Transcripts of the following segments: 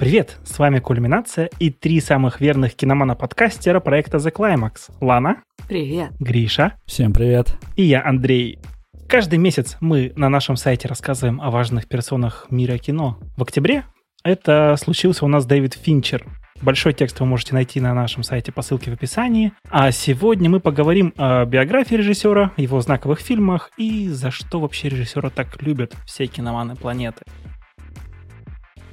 Привет, с вами Кульминация и три самых верных киномана-подкастера проекта The Climax. Лана. Привет. Гриша. Всем привет. И я, Андрей. Каждый месяц мы на нашем сайте рассказываем о важных персонах мира кино. В октябре это случился у нас Дэвид Финчер. Большой текст вы можете найти на нашем сайте по ссылке в описании. А сегодня мы поговорим о биографии режиссера, его знаковых фильмах и за что вообще режиссера так любят все киноманы планеты.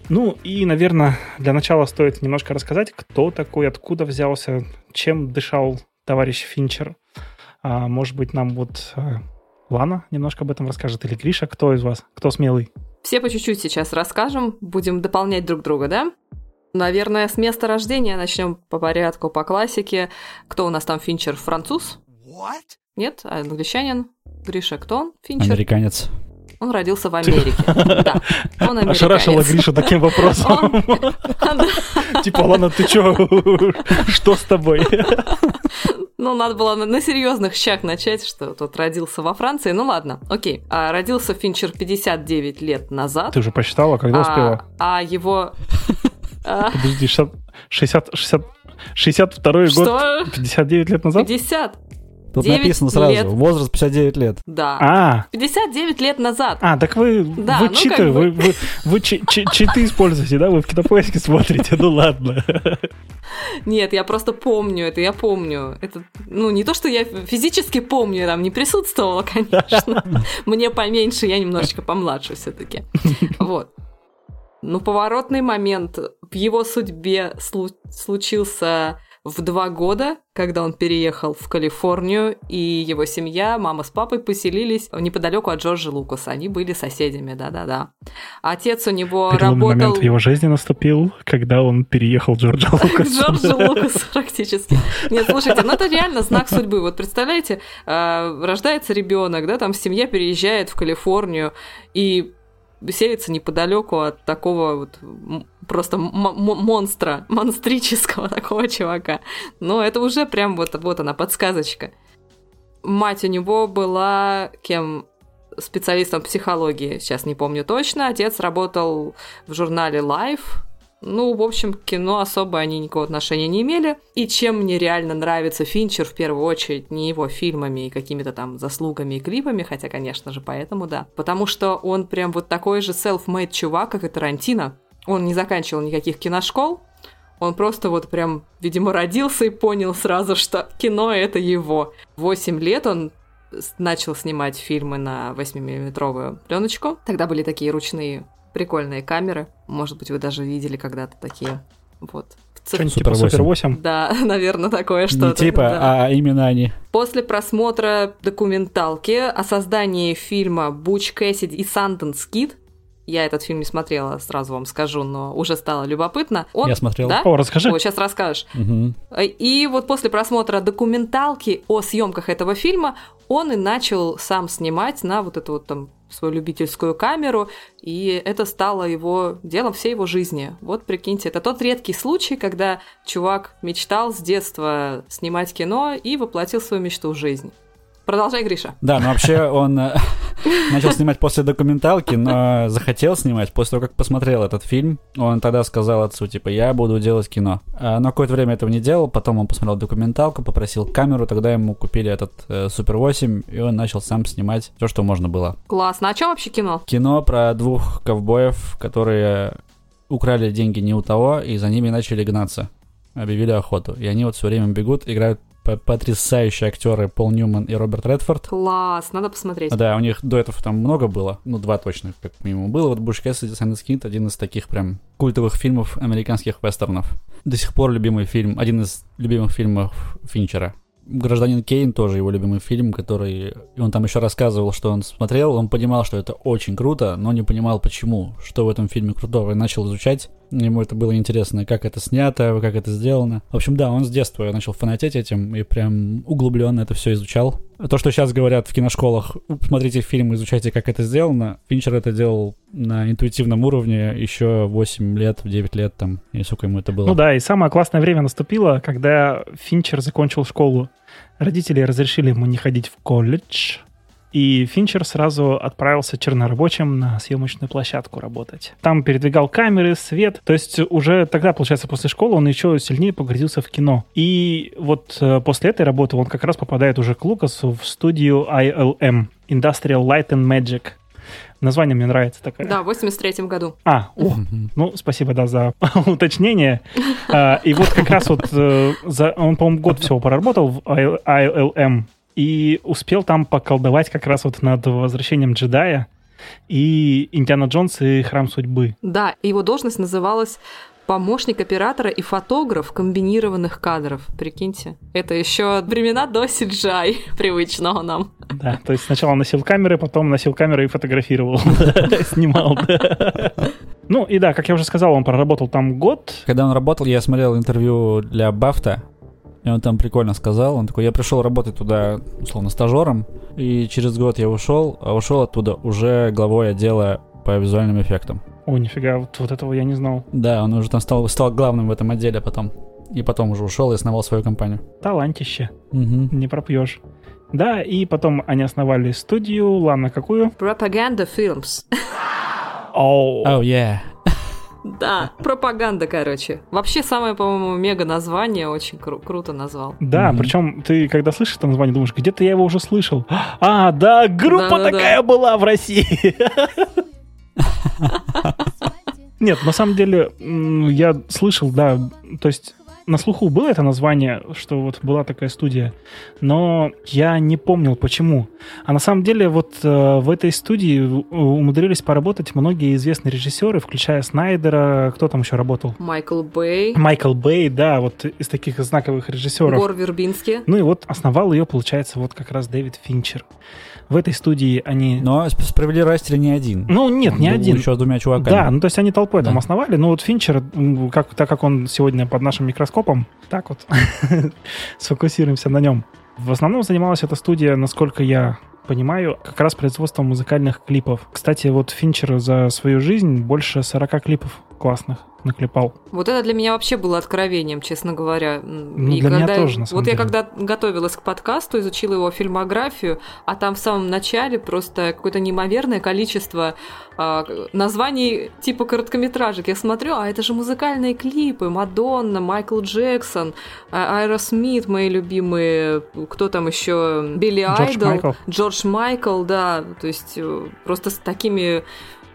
Ну и, наверное, для начала стоит немножко рассказать, кто такой, откуда взялся, чем дышал товарищ Финчер. А, может быть, нам вот а, Лана немножко об этом расскажет, или Гриша, кто из вас, кто смелый? Все по чуть-чуть сейчас расскажем, будем дополнять друг друга, да? Наверное, с места рождения начнем по порядку, по классике. Кто у нас там Финчер? Француз? What? Нет? Англичанин? Гриша, кто он? Финчер? Американец. Он родился в Америке. Да, он. Ошарашила Гриша таким вопросом. Типа, ладно, ты чё? Что с тобой? Ну, надо было на, серьезных щах начать, что тот родился во Франции. Ну ладно, окей. А родился Финчер 59 лет назад. Ты уже посчитала, когда успела? А, его... А. Подожди, 60, 60, 60, 62 год, 59 лет назад? 50. Тут написано сразу, лет. возраст 59 лет. Да. А. 59 лет назад. А, так вы, да, вы ну читы, как бы... вы, вы, вы чи, чи, читы используете, да? Вы в кинопоиске смотрите, ну ладно. Нет, я просто помню это, я помню. Это, ну, не то, что я физически помню, я там не присутствовала, конечно. Мне поменьше, я немножечко помладше все таки Вот. Ну, поворотный момент в его судьбе случился в два года, когда он переехал в Калифорнию, и его семья, мама с папой поселились неподалеку от Джорджа Лукаса. Они были соседями, да-да-да. Отец у него Переломный работал... момент в его жизни наступил, когда он переехал Джорджа Лукаса. Джорджа Лукаса практически. Нет, слушайте, ну это реально знак судьбы. Вот представляете, э, рождается ребенок, да, там семья переезжает в Калифорнию, и селится неподалеку от такого вот просто монстра, монстрического такого чувака. Но это уже прям вот, вот она, подсказочка. Мать у него была кем? Специалистом психологии, сейчас не помню точно. Отец работал в журнале Life, ну, в общем, кино особо они никакого отношения не имели. И чем мне реально нравится Финчер, в первую очередь, не его фильмами и какими-то там заслугами и клипами, хотя, конечно же, поэтому да. Потому что он прям вот такой же self-made чувак, как и Тарантино. Он не заканчивал никаких киношкол, он просто вот прям, видимо, родился и понял сразу, что кино — это его. Восемь лет он начал снимать фильмы на 8-миллиметровую пленочку. Тогда были такие ручные прикольные камеры. Может быть, вы даже видели когда-то такие. Вот. Что-нибудь типа Супер 8? Да, наверное, такое что-то. Не типа, да. а именно они. После просмотра документалки о создании фильма «Буч Кэссиди» и «Санденс Кид», я этот фильм не смотрела, сразу вам скажу, но уже стало любопытно. Он... Я смотрел. Да? О, расскажи. Вот, сейчас расскажешь. Угу. И вот после просмотра документалки о съемках этого фильма он и начал сам снимать на вот эту вот там свою любительскую камеру, и это стало его делом всей его жизни. Вот прикиньте, это тот редкий случай, когда чувак мечтал с детства снимать кино и воплотил свою мечту в жизнь. Продолжай, Гриша. Да, ну вообще он э, начал снимать после документалки, но захотел снимать после того, как посмотрел этот фильм. Он тогда сказал отцу, типа, я буду делать кино. А, но какое-то время этого не делал, потом он посмотрел документалку, попросил камеру, тогда ему купили этот э, Супер 8, и он начал сам снимать все, что можно было. Классно. А что вообще кино? Кино про двух ковбоев, которые украли деньги не у того, и за ними начали гнаться объявили охоту. И они вот все время бегут, играют потрясающие актеры Пол Ньюман и Роберт Редфорд. Класс, надо посмотреть. Да, у них до этого там много было, ну, два точно, как минимум было. Вот Буш Кэссиди, Санденс Кид, один из таких прям культовых фильмов американских вестернов. До сих пор любимый фильм, один из любимых фильмов Финчера. Гражданин Кейн тоже его любимый фильм, который... Он там еще рассказывал, что он смотрел, он понимал, что это очень круто, но не понимал, почему, что в этом фильме крутого, и начал изучать. Ему это было интересно, как это снято, как это сделано. В общем, да, он с детства начал фанатеть этим и прям углубленно это все изучал. То, что сейчас говорят в киношколах, смотрите фильм, изучайте, как это сделано, Финчер это делал на интуитивном уровне еще 8 лет, 9 лет там, и сколько ему это было. Ну да, и самое классное время наступило, когда Финчер закончил школу. Родители разрешили ему не ходить в колледж, И Финчер сразу отправился чернорабочим на съемочную площадку работать. Там передвигал камеры, свет. То есть уже тогда, получается, после школы он еще сильнее погрузился в кино. И вот э, после этой работы он как раз попадает уже к Лукасу в студию ILM, Industrial Light and Magic. Название мне нравится такое. Да, в 83 году. А, о, ну, спасибо, да, за уточнение. А, и вот как раз вот э, за, он, по-моему, год всего проработал в ILM и успел там поколдовать как раз вот над возвращением джедая и Индиана Джонс и Храм Судьбы. Да, его должность называлась помощник оператора и фотограф комбинированных кадров. Прикиньте. Это еще времена до CGI, привычного нам. Да, то есть сначала носил камеры, потом носил камеры и фотографировал. Снимал, Ну и да, как я уже сказал, он проработал там год. Когда он работал, я смотрел интервью для Бафта, и он там прикольно сказал, он такой, я пришел работать туда, условно, стажером, и через год я ушел, а ушел оттуда уже главой отдела по визуальным эффектам. О, нифига, вот, вот этого я не знал. Да, он уже там стал, стал главным в этом отделе потом. И потом уже ушел и основал свою компанию. Талантище. Угу. Не пропьешь. Да, и потом они основали студию, ладно, какую? Propaganda Films. Оу. Oh, yeah. Да, пропаганда, короче. Вообще самое, по-моему, мега название очень кру- круто назвал. Да, Мгм. причем ты, когда слышишь это название, думаешь, где-то я его уже слышал. А, да, группа Да-да-да. такая была в России. Нет, на самом деле, я слышал, да, то есть на слуху было это название, что вот была такая студия, но я не помнил, почему. А на самом деле вот э, в этой студии умудрились поработать многие известные режиссеры, включая Снайдера, кто там еще работал? Майкл Бэй, Майкл Бэй, да, вот из таких знаковых режиссеров. Гор Вербински. Ну и вот основал ее, получается, вот как раз Дэвид Финчер. В этой студии они... Но сп- справедливости не один. Ну, нет, не один. Еще с двумя чуваками. Да, ну то есть они толпой там Да. основали. Ну вот Финчер, как, так как он сегодня под нашим микроскопом, так вот сфокусируемся на нем. В основном занималась эта студия, насколько я понимаю, как раз производством музыкальных клипов. Кстати, вот Финчер за свою жизнь больше 40 клипов классных наклепал. Вот это для меня вообще было откровением, честно говоря. Ну, для меня тоже, на самом Вот я деле. когда готовилась к подкасту, изучила его фильмографию, а там в самом начале просто какое-то неимоверное количество а, названий типа короткометражек. Я смотрю, а это же музыкальные клипы. Мадонна, Майкл Джексон, а- Айра Смит, мои любимые. Кто там еще? Билли Джордж Айдол. Майкл. Джордж Майкл, да. То есть э, просто с такими...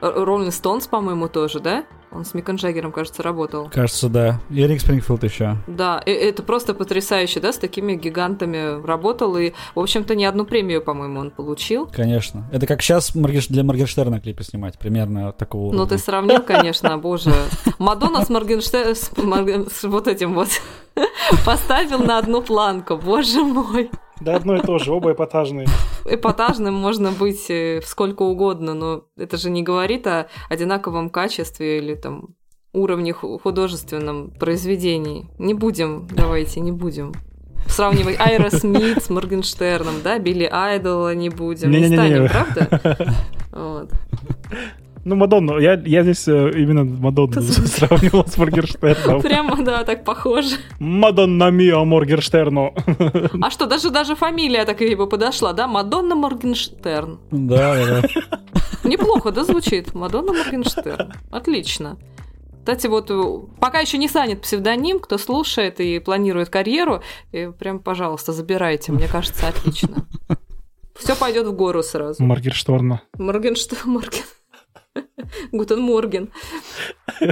Роллинг Стоунс, по-моему, тоже, да? Он с Миком Джаггером, кажется, работал. Кажется, да. И Эрик Спрингфилд еще. Да, э- это просто потрясающе, да, с такими гигантами работал, и, в общем-то, не одну премию, по-моему, он получил. Конечно. Это как сейчас для Моргенштерна клипы снимать. Примерно такого Ну, уровня. ты сравнил, конечно, боже. Мадонна с Моргенштерном, с, Морген- с вот этим вот, поставил на одну планку, боже мой. Да одно и то же, оба эпатажные. Эпатажным можно быть э, сколько угодно, но это же не говорит о одинаковом качестве или там уровне ху- художественном произведений. Не будем, давайте, не будем. Сравнивать Айра Смит с Моргенштерном, да, Билли Айдола не будем. Не Не-не-не-не. станем, правда? Вот. Ну, Мадонну, я, я здесь э, именно Мадонну сравнивал с Моргенштерном. Прямо, да, так похоже. Мадонна Мио Моргенштерну. А что, даже, даже фамилия так и бы подошла, да? Мадонна Моргенштерн. Да, да, да. Неплохо, да, звучит? Мадонна Моргенштерн. Отлично. Кстати, вот э, пока еще не занят псевдоним, кто слушает и планирует карьеру, э, прям, пожалуйста, забирайте. Мне кажется, отлично. Все пойдет в гору сразу. Моргенштерна. Моргенштерн, Морген. Guten Morgen.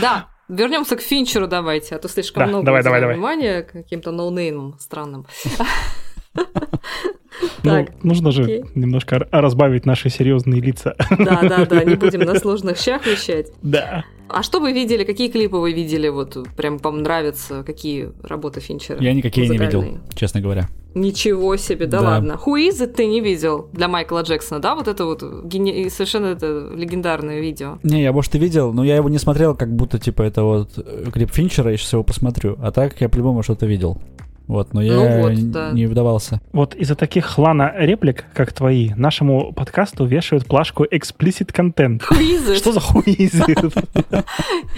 Да, вернемся к Финчеру давайте, а то слишком Да, много давай, уделяем давай, давай. внимания каким-то noname ам странным. Ну, Так, нужно же немножко разбавить наши серьезные лица. да, да, да, не будем на сложных щах вещать. Да. А что вы видели, какие клипы вы видели, вот прям вам нравятся, какие работы Финчера? Я никакие не видел, честно говоря. Ничего себе, да, Да. ладно. It ты не видел для Майкла Джексона, да? Вот это вот гени- совершенно это легендарное видео. Не, я, может, и видел, но я его не смотрел, как будто, типа, это вот клип Финчера, я сейчас его посмотрю. А так я по-любому что-то видел. Вот, но я Ну вот, да. не вдавался. Вот из-за таких лана реплик, как твои, нашему подкасту вешают плашку explicit content. Хуизы. Что за хуизы?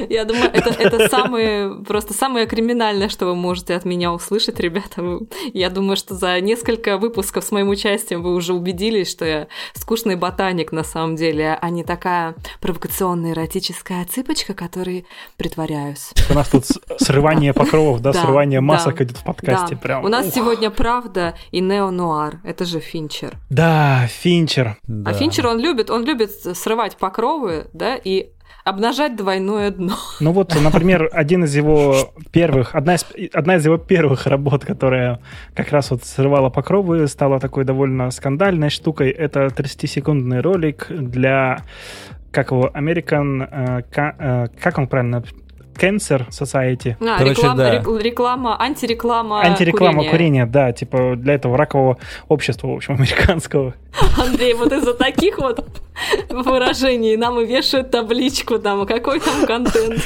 Я думаю, это, это самое, просто самое криминальное, что вы можете от меня услышать, ребята. Я думаю, что за несколько выпусков с моим участием вы уже убедились, что я скучный ботаник на самом деле, а не такая провокационная эротическая цыпочка, которой притворяюсь. У нас тут срывание покровов, да, Да, срывание да, масок идет в подкасте. Да. Прям. У нас Ух. сегодня правда и неонуар. Это же Финчер. Да, Финчер. Да. А Финчер, он любит, он любит срывать покровы, да, и обнажать двойное дно. Ну вот, например, один из его первых, одна из, одна из его первых работ, которая как раз вот срывала покровы, стала такой довольно скандальной штукой, это 30-секундный ролик для, как его, American, э, ка- э, как он правильно, Cancer Society. А, Короче, реклама, да. рек- реклама, антиреклама Антиреклама курения. курения, да, типа для этого ракового общества, в общем, американского. Андрей, вот из-за таких вот выражений нам и вешают табличку там, какой там контент.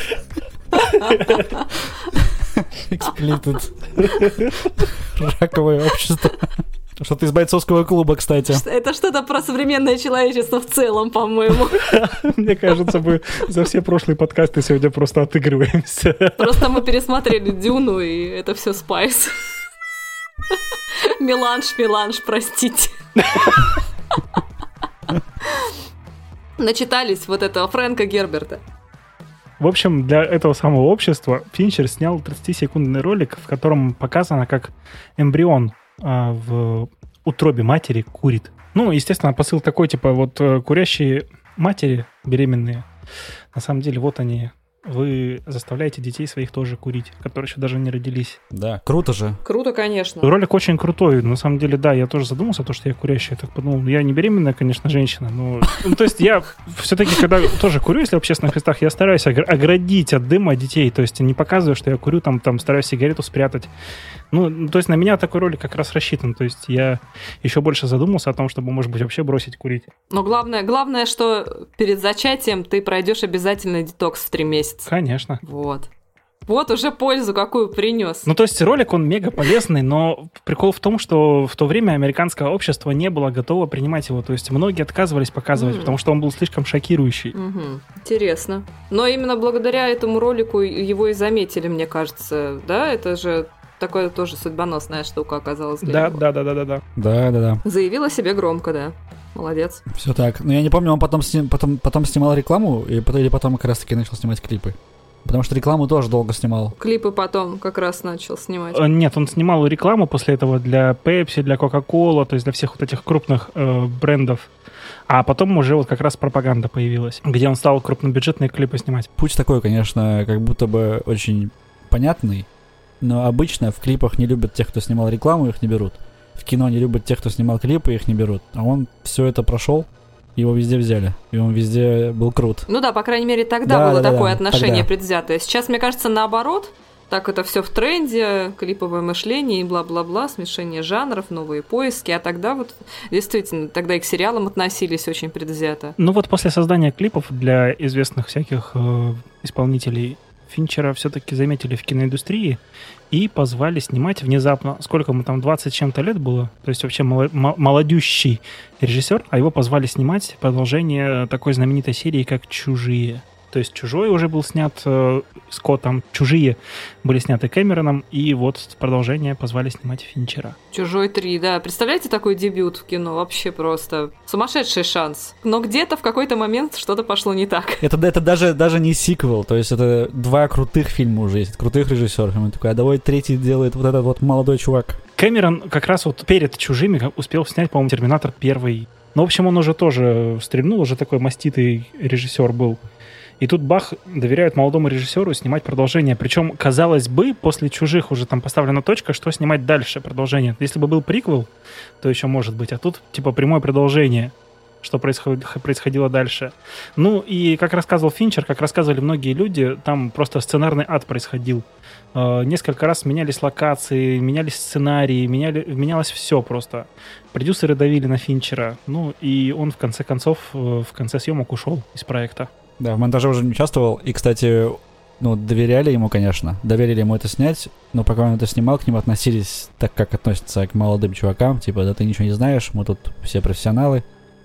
Explicit. Раковое общество. Что-то из бойцовского клуба, кстати. Это что-то про современное человечество в целом, по-моему. Мне кажется, мы за все прошлые подкасты сегодня просто отыгрываемся. Просто мы пересмотрели Дюну, и это все спайс. Меланж, меланж, простите. Начитались вот этого Фрэнка Герберта. В общем, для этого самого общества Финчер снял 30-секундный ролик, в котором показано, как эмбрион а, в утробе матери курит. Ну, естественно, посыл такой, типа, вот э, курящие матери беременные, на самом деле, вот они, вы заставляете детей своих тоже курить, которые еще даже не родились. Да, круто же. Круто, конечно. Ролик очень крутой, на самом деле, да, я тоже задумался, то, что я курящий, я так подумал, я не беременная, конечно, женщина, но... Ну, то есть я все-таки, когда тоже курю, если в общественных местах, я стараюсь огр- оградить от дыма детей, то есть не показываю, что я курю, там, там стараюсь сигарету спрятать. Ну, то есть на меня такой ролик как раз рассчитан, то есть я еще больше задумался о том, чтобы, может быть, вообще бросить курить. Но главное, главное, что перед зачатием ты пройдешь обязательно детокс в три месяца. Конечно. Вот. Вот уже пользу какую принес. Ну, то есть ролик, он мега полезный, но прикол в том, что в то время американское общество не было готово принимать его. То есть многие отказывались показывать, М. потому что он был слишком шокирующий. Мгм. Интересно. Но именно благодаря этому ролику его и заметили, мне кажется. Да, это же такая тоже судьбоносная штука оказалась для Да, него. да, да, да, да, да. Да, да, да. Заявил о себе громко, да. Молодец. Все так. Но я не помню, он потом, сни- потом, потом снимал рекламу, и потом, или потом как раз-таки начал снимать клипы. Потому что рекламу тоже долго снимал. Клипы потом как раз начал снимать. Э, Нет, он снимал рекламу после этого для Pepsi, для Coca-Cola, то есть для всех вот этих крупных э, брендов. А потом уже вот как раз пропаганда появилась, где он стал крупнобюджетные клипы снимать. Путь такой, конечно, как будто бы очень понятный, но обычно в клипах не любят тех, кто снимал рекламу, их не берут. В кино не любят тех, кто снимал клипы, их не берут. А он все это прошел, его везде взяли, и он везде был крут. Ну да, по крайней мере, тогда Да, было да, такое да, отношение тогда. предвзятое. Сейчас, мне кажется, наоборот. Так это все в тренде, клиповое мышление и бла-бла-бла, смешение жанров, новые поиски. А тогда вот действительно, тогда и к сериалам относились очень предвзято. Ну вот после создания клипов для известных всяких э, исполнителей Финчера все-таки заметили в киноиндустрии и позвали снимать внезапно. Сколько ему там, 20 с чем-то лет было? То есть вообще молодющий режиссер, а его позвали снимать продолжение такой знаменитой серии, как «Чужие». То есть «Чужой» уже был снят э, Скоттом, «Чужие» были сняты Кэмероном, и вот продолжение позвали снимать Финчера. Чужой 3, да. Представляете такой дебют в кино? Вообще просто сумасшедший шанс. Но где-то в какой-то момент что-то пошло не так. Это, это даже, даже не сиквел, то есть это два крутых фильма уже есть, крутых режиссеров. И он такой, а давай третий делает вот этот вот молодой чувак. Кэмерон как раз вот перед «Чужими» успел снять, по-моему, «Терминатор» первый. Ну, в общем, он уже тоже стрельнул, уже такой маститый режиссер был. И тут Бах доверяют молодому режиссеру снимать продолжение. Причем, казалось бы, после «Чужих» уже там поставлена точка, что снимать дальше продолжение. Если бы был приквел, то еще может быть. А тут типа прямое продолжение что происход- происходило дальше. Ну и как рассказывал Финчер, как рассказывали многие люди, там просто сценарный ад происходил. Э, Несколько раз менялись локации, менялись сценарии, меняли, менялось все просто. Продюсеры давили на Финчера, ну и он в конце концов, э, в конце съемок ушел из проекта. Да, в монтаже уже не участвовал. И, кстати, ну, доверяли ему, конечно, доверили ему это снять, но пока он это снимал, к нему относились так, как относятся к молодым чувакам, типа, да ты ничего не знаешь, мы тут все профессионалы,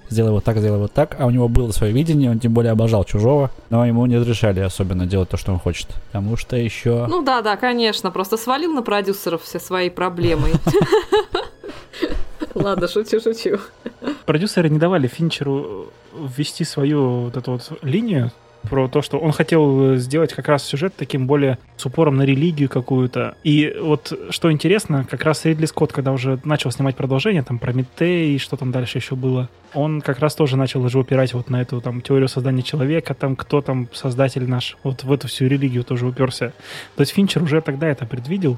сделай вот так, сделай вот так, а у него было свое видение, он тем более обожал чужого, но ему не разрешали особенно делать то, что он хочет, потому что еще... Ну да, да, конечно, просто свалил на продюсеров все свои проблемы. Ладно, шучу, шучу. Продюсеры не давали Финчеру ввести свою вот эту вот линию, про то, что он хотел сделать как раз сюжет таким более с упором на религию какую-то. И вот что интересно, как раз Ридли Скотт, когда уже начал снимать продолжение, там, про Метей и что там дальше еще было, он как раз тоже начал уже упирать вот на эту там теорию создания человека, там, кто там создатель наш, вот в эту всю религию тоже уперся. То есть Финчер уже тогда это предвидел,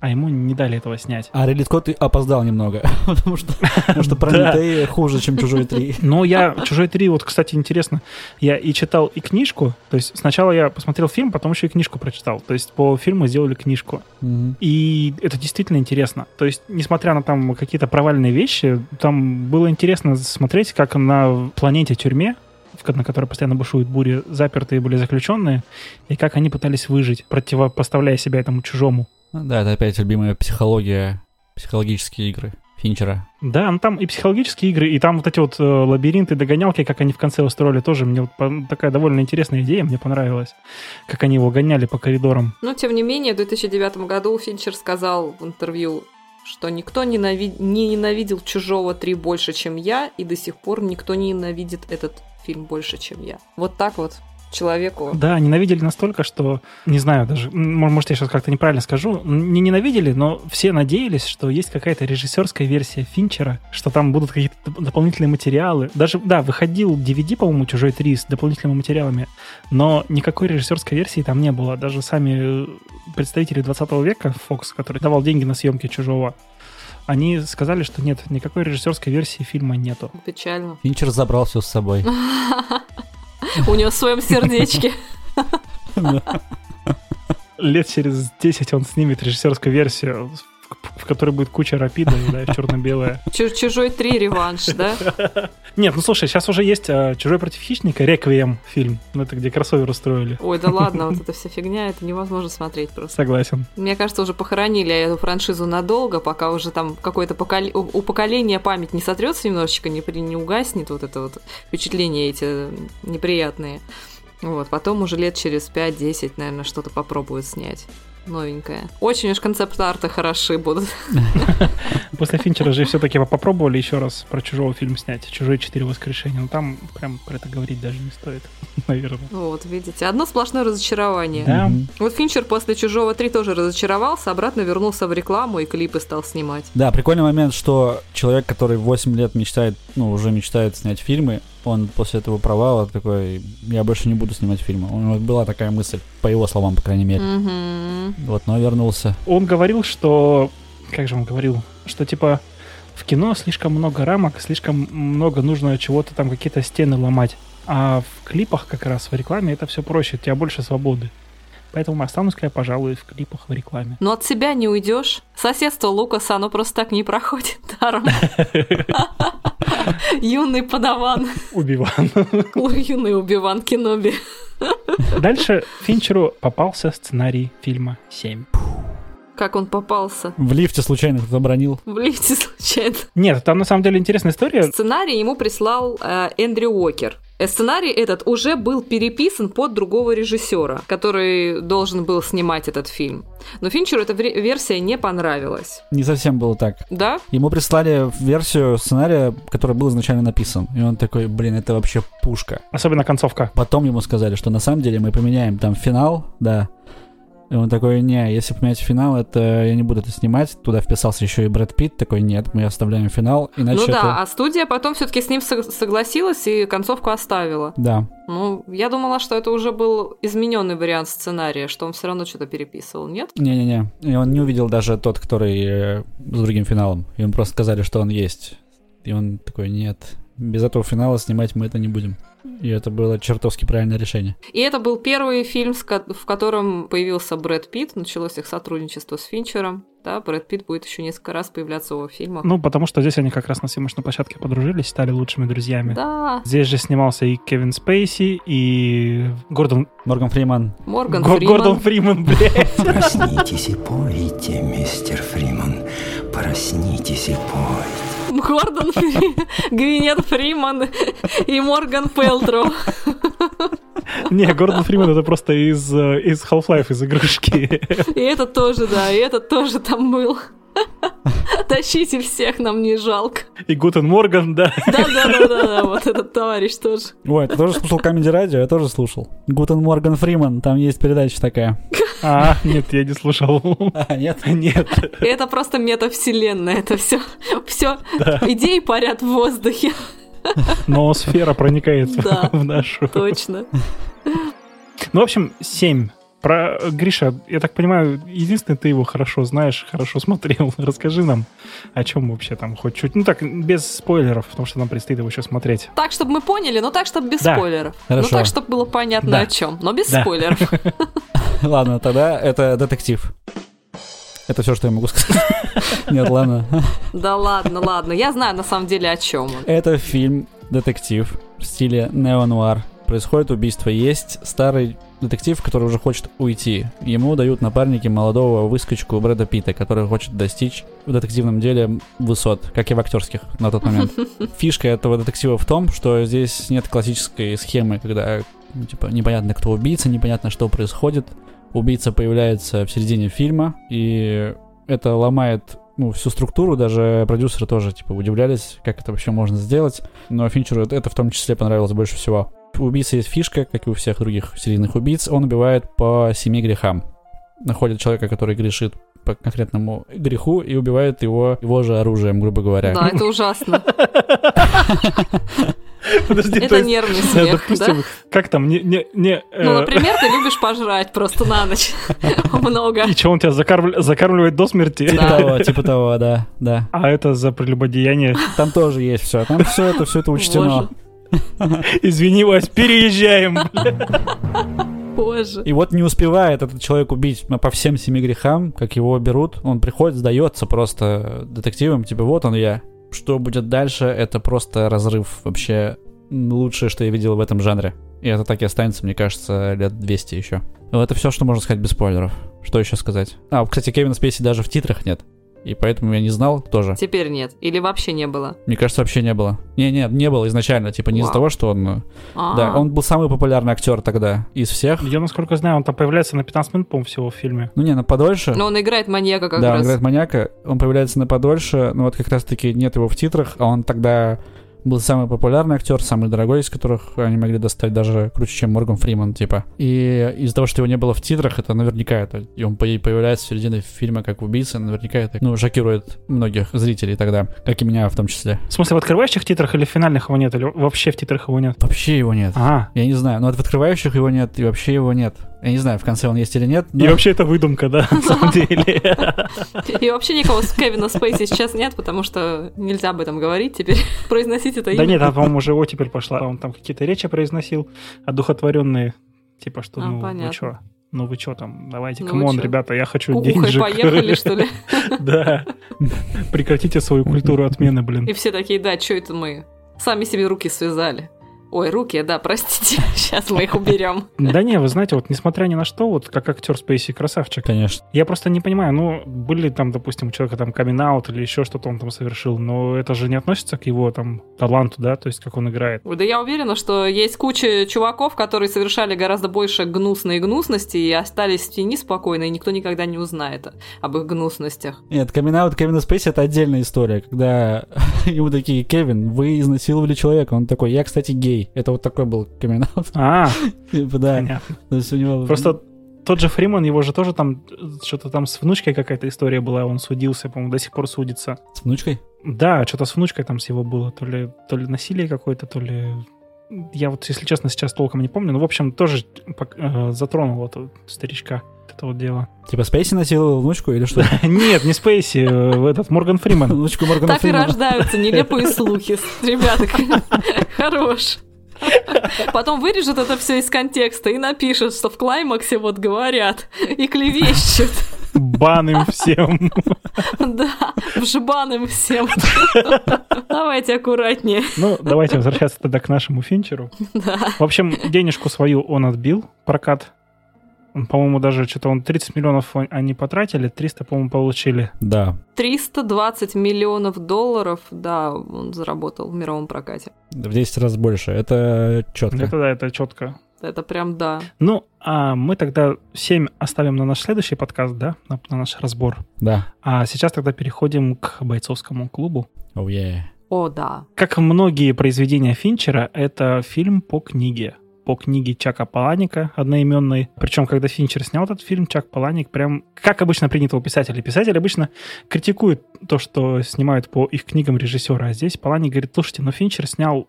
а ему не дали этого снять. А Ридли Скотт опоздал немного, потому что, потому что Прометей хуже, чем Чужой 3. Ну, я Чужой 3, вот, кстати, интересно, я и читал и книжку, то есть сначала я посмотрел фильм, потом еще и книжку прочитал, то есть по фильму сделали книжку. И это действительно интересно. То есть, несмотря на там какие-то провальные вещи, там было интересно смотреть, как на планете тюрьме на которой постоянно бушуют бури, запертые были заключенные, и как они пытались выжить, противопоставляя себя этому чужому. Ну да, это опять любимая психология, психологические игры Финчера. Да, ну там и психологические игры, и там вот эти вот э, лабиринты, догонялки, как они в конце устроили, тоже мне вот такая довольно интересная идея, мне понравилась, как они его гоняли по коридорам. Но, тем не менее, в 2009 году Финчер сказал в интервью, что никто ненави... не ненавидел «Чужого 3» больше, чем я, и до сих пор никто не ненавидит этот фильм больше, чем я. Вот так вот человеку. Да, ненавидели настолько, что, не знаю даже, может, я сейчас как-то неправильно скажу, не ненавидели, но все надеялись, что есть какая-то режиссерская версия Финчера, что там будут какие-то дополнительные материалы. Даже, да, выходил DVD, по-моему, «Чужой 3» с дополнительными материалами, но никакой режиссерской версии там не было. Даже сами представители 20 века, Fox, который давал деньги на съемки «Чужого», они сказали, что нет, никакой режиссерской версии фильма нету. Печально. Финчер забрал все с собой. У него в своем сердечке. Лет через 10 он снимет режиссерскую версию, в которой будет куча рапида, да, черно-белая. Чужой 3 реванш, да? Нет, ну слушай, сейчас уже есть а, Чужой против хищника, Реквием фильм. Ну это где кроссовер устроили. Ой, да ладно, вот эта вся фигня, это невозможно смотреть просто. Согласен. Мне кажется, уже похоронили эту франшизу надолго, пока уже там какое-то у поколения память не сотрется немножечко, не, не угаснет вот это вот впечатления эти неприятные. Вот, потом уже лет через 5-10, наверное, что-то попробуют снять новенькое. Очень уж концепт-арты хороши будут. После Финчера же все-таки попробовали еще раз про чужого фильм снять. Чужой четыре воскрешения. Но там прям про это говорить даже не стоит, наверное. Вот, видите, одно сплошное разочарование. Да. Вот Финчер после Чужого 3 тоже разочаровался, обратно вернулся в рекламу и клипы стал снимать. Да, прикольный момент, что человек, который 8 лет мечтает, ну, уже мечтает снять фильмы, он после этого провала такой, я больше не буду снимать фильмы. У него была такая мысль, по его словам, по крайней мере. Угу. Вот, но вернулся. Он говорил, что... Как же он говорил? Что, типа, в кино слишком много рамок, слишком много нужно чего-то там, какие-то стены ломать. А в клипах как раз, в рекламе это все проще, у тебя больше свободы. Поэтому останусь-ка я, пожалуй, в клипах, в рекламе. Но от себя не уйдешь. Соседство Лукаса, оно просто так не проходит даром. Юный подаван. Убиван. Юный убиван Кеноби. Дальше Финчеру попался сценарий фильма «Семь». Как он попался? В лифте случайно кто-то бронил. В лифте случайно. Нет, там на самом деле интересная история. Сценарий ему прислал э, Эндрю Уокер. Э, сценарий этот уже был переписан под другого режиссера, который должен был снимать этот фильм. Но Финчеру эта версия не понравилась. Не совсем было так. Да? Ему прислали версию сценария, который был изначально написан. И он такой, блин, это вообще пушка. Особенно концовка. Потом ему сказали, что на самом деле мы поменяем там финал, да, и он такой, не, если поменять финал, это я не буду это снимать. Туда вписался еще и Брэд Питт, такой, нет, мы оставляем финал, иначе Ну да, это... а студия потом все-таки с ним согласилась и концовку оставила. Да. Ну, я думала, что это уже был измененный вариант сценария, что он все равно что-то переписывал, нет? Не-не-не, и он не увидел даже тот, который э, с другим финалом. И ему просто сказали, что он есть. И он такой, нет, без этого финала снимать мы это не будем. И это было чертовски правильное решение. И это был первый фильм, в котором появился Брэд Питт, началось их сотрудничество с Финчером. да, Брэд Питт будет еще несколько раз появляться в его фильмах. Ну, потому что здесь они как раз на съемочной площадке подружились, стали лучшими друзьями. Да, Здесь же снимался и Кевин Спейси, и Гордон... Морган Фриман. Морган Го- Фриман. Гордон Фриман, блядь. Проснитесь и пойте, мистер Фриман. Проснитесь и пойте. Гордон. Гвинет Фриман и Морган Пелтроу. Не, Гордон Фриман это просто из, э, из Half-Life, из игрушки. И этот тоже, да, и этот тоже там был. Тащите всех, нам не жалко. И Guten Морган, да. Да-да-да-да, вот этот товарищ тоже. Ой, ты тоже слушал Comedy Radio? Я тоже слушал. Guten Морган Фриман, там есть передача такая. А, нет, я не слушал. А, нет? Нет. Это просто метавселенная, это все, все идеи парят в воздухе, Но сфера проникает Да. в нашу. точно. Ну, в общем, 7. Про Гриша, я так понимаю, единственный ты его хорошо знаешь, хорошо смотрел. Расскажи нам, о чем вообще там хоть чуть. Ну так, без спойлеров, потому что нам предстоит его еще смотреть. Так, чтобы мы поняли, но так, чтобы без Да. спойлеров. Хорошо. Ну так, чтобы было понятно Да. о чем, но без Да. спойлеров. Ладно, тогда это детектив. Это все, что я могу сказать. Нет, ладно. Да ладно, ладно, я знаю на самом деле о чем он. Это фильм детектив в стиле неонуар. Происходит убийство. Есть старый детектив, который уже хочет уйти. Ему дают напарники молодого выскочку Брэда Питта, который хочет достичь в детективном деле высот, как и в актерских на тот момент. Фишка этого детектива в том, что здесь нет классической схемы, когда ну, типа непонятно, кто убийца, непонятно, что происходит. Убийца появляется в середине фильма, и это ломает ну, всю структуру, даже продюсеры тоже, типа, удивлялись, как это вообще можно сделать, но Финчеру это- это в том числе понравилось больше всего. Убийцы есть фишка, как и у всех других серийных убийц, он убивает по семи грехам. Находит человека, который грешит по конкретному греху и убивает его его же оружием, грубо говоря. Да, это ужасно. Подожди, то Это есть, нервный э, смех, да? допустим, как там, не, не, не, Ну, э, например, ты любишь пожрать просто на ночь. Много. и что, он тебя закармль- закармливает до смерти? Типа того, типа того, да, да. А это за прелюбодеяние. Там тоже есть все. Там все это, все это учтено. Извини, Вась, переезжаем. Боже. И вот не успевает этот человек убить по всем семи грехам, как его берут, он приходит, сдается просто детективом, типа вот он я. Что будет дальше, это просто разрыв вообще лучшее, что я видел в этом жанре. И это так и останется, мне кажется, лет 200 еще. Но это все, что можно сказать без спойлеров. Что еще сказать? А, кстати, Кевина Спейси даже в титрах нет. И поэтому я не знал тоже. Теперь нет. Или вообще не было. Мне кажется, вообще не было. Не, не, не было изначально. Типа не из-за того, что он... э, А, Да, он был самый популярный актер тогда из всех. Я, насколько знаю, он там появляется на 15 минут, по-моему, всего в фильме. Ну не, на подольше. Но он играет маньяка как да, он раз. играет маньяка, он появляется на подольше, но вот как раз-таки нет его в титрах, а он тогда был самый популярный актер, самый дорогой из которых они могли достать даже круче, чем Морган Фриман, типа. И из-за того, что его не было в титрах, это наверняка это, и он по- появляется в середине фильма как убийца, наверняка это, ну, шокирует многих зрителей тогда, как и меня в том числе. В смысле, в открывающих титрах или в финальных его нет? Или вообще в титрах его нет? Вообще его нет. А, Я не знаю, но в открывающих его нет, и вообще его нет. Я не знаю, в конце он есть или нет, но... и вообще это выдумка, да, на самом деле. И вообще никого с Кевина Спейси сейчас нет, потому что нельзя об этом говорить теперь. Произносить это Да имя. нет, а, по-моему, уже оттепель пошла. Он там какие-то речи произносил, одухотворенные. Типа, что, А, ну, вы понятно. чё? Ну вы чё там, давайте, Ну come on, ребята, я хочу Кукухой денежек. поехали, что ли? Да. Прекратите свою культуру отмены, блин. И все такие, да, что это мы? Сами себе руки связали. Ой, руки, да, простите, сейчас мы их уберем. Да не, вы знаете, вот несмотря ни на что, вот как актер Спейси красавчик. Конечно. Я просто не понимаю, ну, были там, допустим, у человека там coming или еще что-то он там совершил, но это же не относится к его там таланту, да, то есть как он играет. Да я уверена, что есть куча чуваков, которые совершали гораздо больше гнусной гнусности и остались в тени спокойно, и никто никогда не узнает об их гнусностях. Нет, камин-аут Кевина Спейси это отдельная история, когда ему такие, Кевин, вы изнасиловали человека. Он такой, я, кстати, гей. Это вот такой был камин-аут. А, Типа, да. понятно. То есть у него... Просто тот же Фриман, его же тоже там что-то там с внучкой какая-то история была, он судился, по-моему, до сих пор судится. С внучкой? Да, что-то с внучкой там с его было, то ли, то ли насилие какое-то, то ли... Я вот, если честно, сейчас толком не помню, но, в общем, тоже э, затронул вот старичка это вот дело. Типа Спейси насиловал внучку или что? Нет, не Спейси, э, этот Морган Фриман. Внучку Моргана Так и Фримана. рождаются нелепые слухи. Ребята, хорош. Потом вырежут это все из контекста и напишут, что в клаймаксе вот говорят и клевещут. Бан им всем. Да, вжибан им всем. Давайте аккуратнее. Ну, давайте возвращаться тогда к нашему Финчеру. Да. В общем, денежку свою он отбил, прокат. По-моему, даже что-то он 30 миллионов он- они потратили, 300, по-моему, получили. Да. 320 миллионов долларов, да, он заработал в мировом прокате. В 10 раз больше. Это четко. Это да, это четко. Это прям да. Ну, а мы тогда 7 оставим на наш следующий подкаст, да, на, на наш разбор. Да. А сейчас тогда переходим к бойцовскому клубу. Oh, yeah. О, да. Как многие произведения Финчера, это фильм по книге. По книге Чака Паланика одноименной. Причем, когда Финчер снял этот фильм, Чак Паланик прям, как обычно принято у писателей. Писатели обычно критикуют то, что снимают по их книгам режиссера. А здесь Паланик говорит, слушайте, но Финчер снял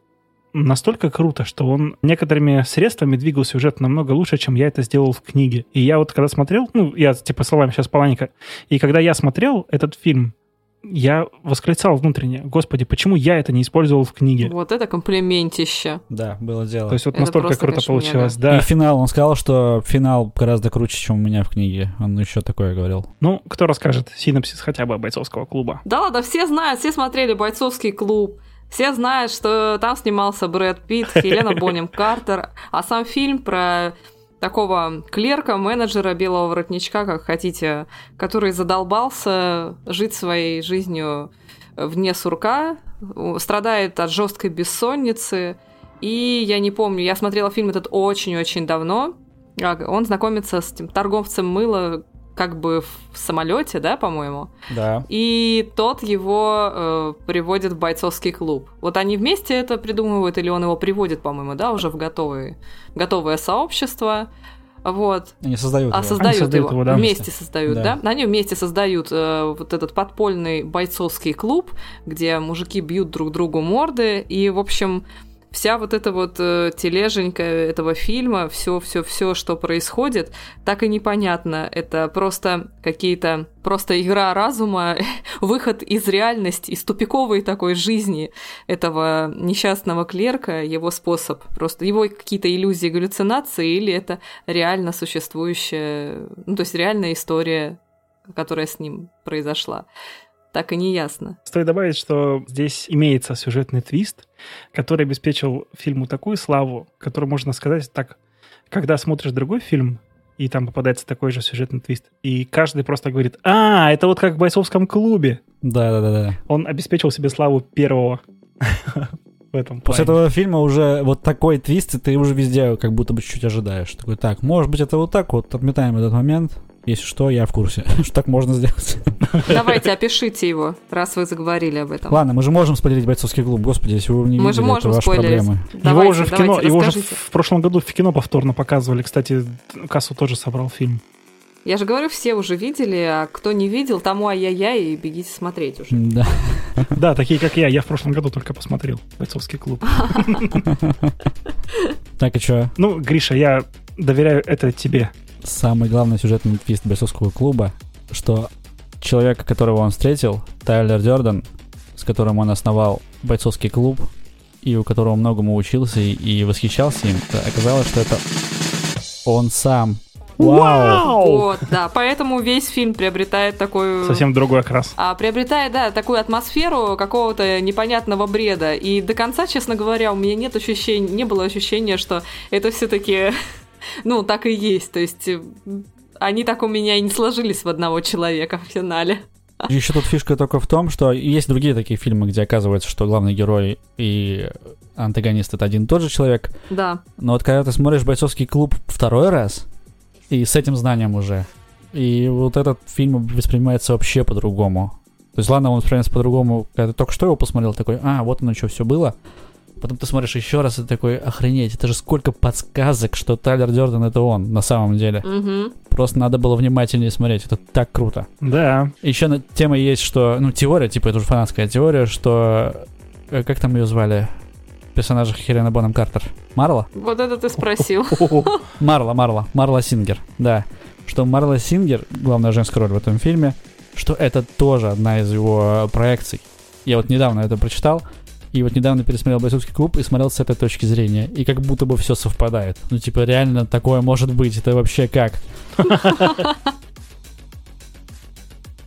настолько круто, что он некоторыми средствами двигал сюжет намного лучше, чем я это сделал в книге. И я вот когда смотрел, ну, я типа словами сейчас Паланика, и когда я смотрел этот фильм, я восклицал внутренне, господи, почему я это не использовал в книге? Вот это комплиментище. Да, было дело. То есть вот Это настолько просто, круто конечно, получилось, И да. финал, он сказал, что финал гораздо круче, чем у меня в книге. Он еще такое говорил. Ну, кто расскажет синопсис хотя бы бойцовского клуба? Да ладно, все знают, все смотрели «Бойцовский клуб», все знают, что там снимался Брэд Питт, Хелена Бонем Картер, а сам фильм про такого клерка, менеджера белого воротничка, как хотите, который задолбался жить своей жизнью вне сурка, страдает от жесткой бессонницы. И я не помню, я смотрела фильм этот очень-очень давно. А, Он знакомится с этим торговцем мыла как бы в самолете, да, по-моему. Да. И тот его э, приводит в бойцовский клуб. Вот они вместе это придумывают, или он его приводит, по-моему, да, уже в готовые, готовое сообщество. Вот. Они создают А его. создают, создают его. его, да. Вместе создают, да. Да. Они вместе создают э, вот этот подпольный бойцовский клуб, где мужики бьют друг другу морды. И, в общем, вся вот эта вот э, тележенька этого фильма, все, все, все, что происходит, так и непонятно. Это просто какие-то просто игра разума, выход из реальности, из тупиковой такой жизни этого несчастного клерка, его способ, просто его какие-то иллюзии, галлюцинации, или это реально существующая, ну, то есть реальная история, которая с ним произошла. Так и не ясно. Стоит добавить, что здесь имеется сюжетный твист, который обеспечил фильму такую славу, которую можно сказать так, когда смотришь другой фильм, и там попадается такой же сюжетный твист, и каждый просто говорит, а, это вот как в бойцовском клубе. Да, да, да, да. Он обеспечил себе славу первого в этом После плане. этого фильма уже вот такой твист, и ты уже везде как будто бы чуть-чуть ожидаешь. Такой, так, может быть, это вот так вот, отметаем этот момент. Если что, я в курсе, что так можно сделать. Давайте, опишите его, раз вы заговорили об этом. Ладно, мы же можем спойлерить бойцовский клуб. Господи, если вы не Мы видели, же можем это ваши спойлерить. проблемы. Его Давайте, уже в давайте, кино, его уже в прошлом году в кино повторно показывали. Кстати, кассу тоже собрал фильм. Я же говорю, все уже видели, а кто не видел, тому ай-яй-яй, и бегите смотреть уже. Да. Да, такие как я. Я в прошлом году только посмотрел бойцовский клуб. Так, и что? Ну, Гриша, я доверяю это тебе. Самый главный сюжетный твист бойцовского клуба, что человек, которого он встретил, Тайлер Дёрден, с которым он основал бойцовский клуб, и у которого многому учился и, и восхищался им, оказалось, что это он сам. Вау! Вот, да, поэтому весь фильм приобретает такую... Совсем другой окрас. А приобретает, да, такую атмосферу какого-то непонятного бреда. И до конца, честно говоря, у меня нет ощущения, не было ощущения, что это все-таки, ну, так и есть. То есть э, они так у меня и не сложились в одного человека в финале. Еще тут фишка только в том, что есть другие такие фильмы, где оказывается, что главный герой и антагонист это один и тот же человек. Да. Но вот когда ты смотришь бойцовский клуб второй раз, и с этим знанием уже, и вот этот фильм воспринимается вообще по-другому. То есть, ладно, он воспринимается по-другому, когда ты только что его посмотрел, такой, а, вот оно что, все было. Потом ты смотришь еще раз и такой, охренеть, это же сколько подсказок, что Тайлер Дёрден это он на самом деле. Мгм. Просто надо было внимательнее смотреть, это так круто. Да. Еще на тема есть, что, ну, теория, типа, это уже фанатская теория, что, э, как там ее звали, персонажа Хелена Бонем Картер? Марла? Вот это ты спросил. Марла, Марла, Марла Сингер, да. Что Марла Сингер, главная женская роль в этом фильме, что это тоже одна из его проекций. Я вот недавно это прочитал, и вот недавно пересмотрел «Бойцовский клуб» и смотрел с этой точки зрения. И как будто бы все совпадает. Ну, типа, реально такое может быть. Это вообще как?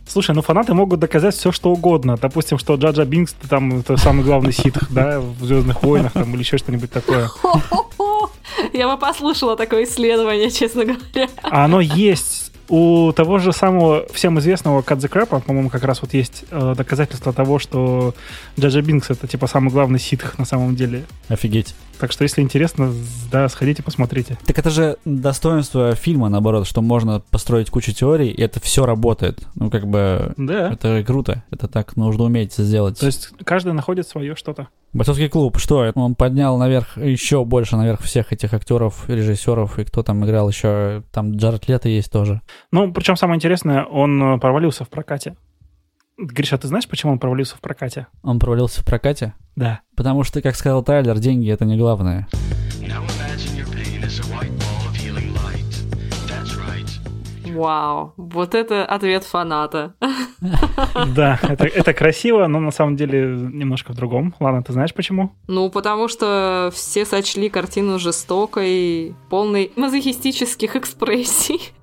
Слушай, ну фанаты могут доказать все, что угодно. Допустим, что Джаджа Бинкс там это самый главный ситх, да, в Звездных войнах там или еще что-нибудь такое. Я бы послушала такое исследование, честно говоря. А оно есть. У того же самого всем известного Cut the Crap, по-моему, как раз вот есть э, доказательство того, что Джаджа Бинкс это типа самый главный ситх на самом деле. Офигеть. Так что, если интересно, да, сходите, посмотрите. Так это же достоинство фильма, наоборот, что можно построить кучу теорий, и это все работает. Ну, как бы, Да. это круто. Это так нужно уметь сделать. То есть каждый находит свое что-то. Бойцовский клуб, что? Он поднял наверх, еще больше наверх всех этих актеров, режиссеров, и кто там играл еще, там Джаред Лето есть тоже. Ну, причем самое интересное, он э, провалился в прокате. Гриша, ты знаешь, почему он провалился в прокате? Он провалился в прокате, Да. потому что, как сказал Тайлер, деньги — это не главное. Вау, вот это ответ фаната. Да, это, это красиво, но на самом деле немножко в другом. Ладно, ты знаешь почему? Ну, потому что все сочли картину жестокой, полной мазохистических экспрессий.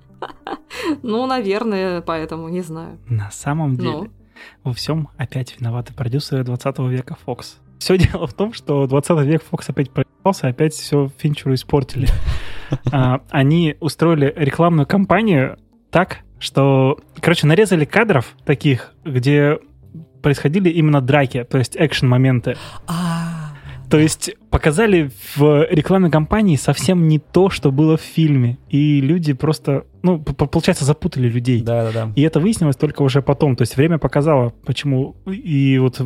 Ну, наверное, поэтому, не знаю. На самом деле, Ну, во всем опять виноваты продюсеры 20 века Fox. Все дело в том, что 20 век Fox опять проебался, опять все Финчеру испортили. А, Они устроили рекламную кампанию так, что, короче, нарезали кадров таких, где происходили именно драки, то есть экшен-моменты. То есть показали в рекламной кампании совсем не то, что было в фильме. И люди просто, ну, получается, запутали людей. Да-да-да. И это выяснилось только уже потом. То есть время показало, почему. И вот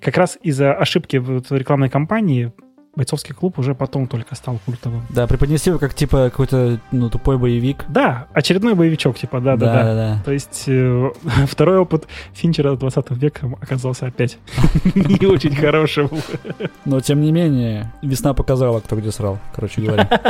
как раз из-за ошибки в рекламной кампании бойцовский клуб уже потом только стал культовым. Да, преподнесли его как, типа, какой-то, ну, тупой боевик. Да, очередной боевичок, типа, да-да-да. Да-да-да. То есть э, второй опыт Финчера 20 века оказался опять не очень хорошим. Но, тем не менее, весна показала, кто где срал, короче говоря.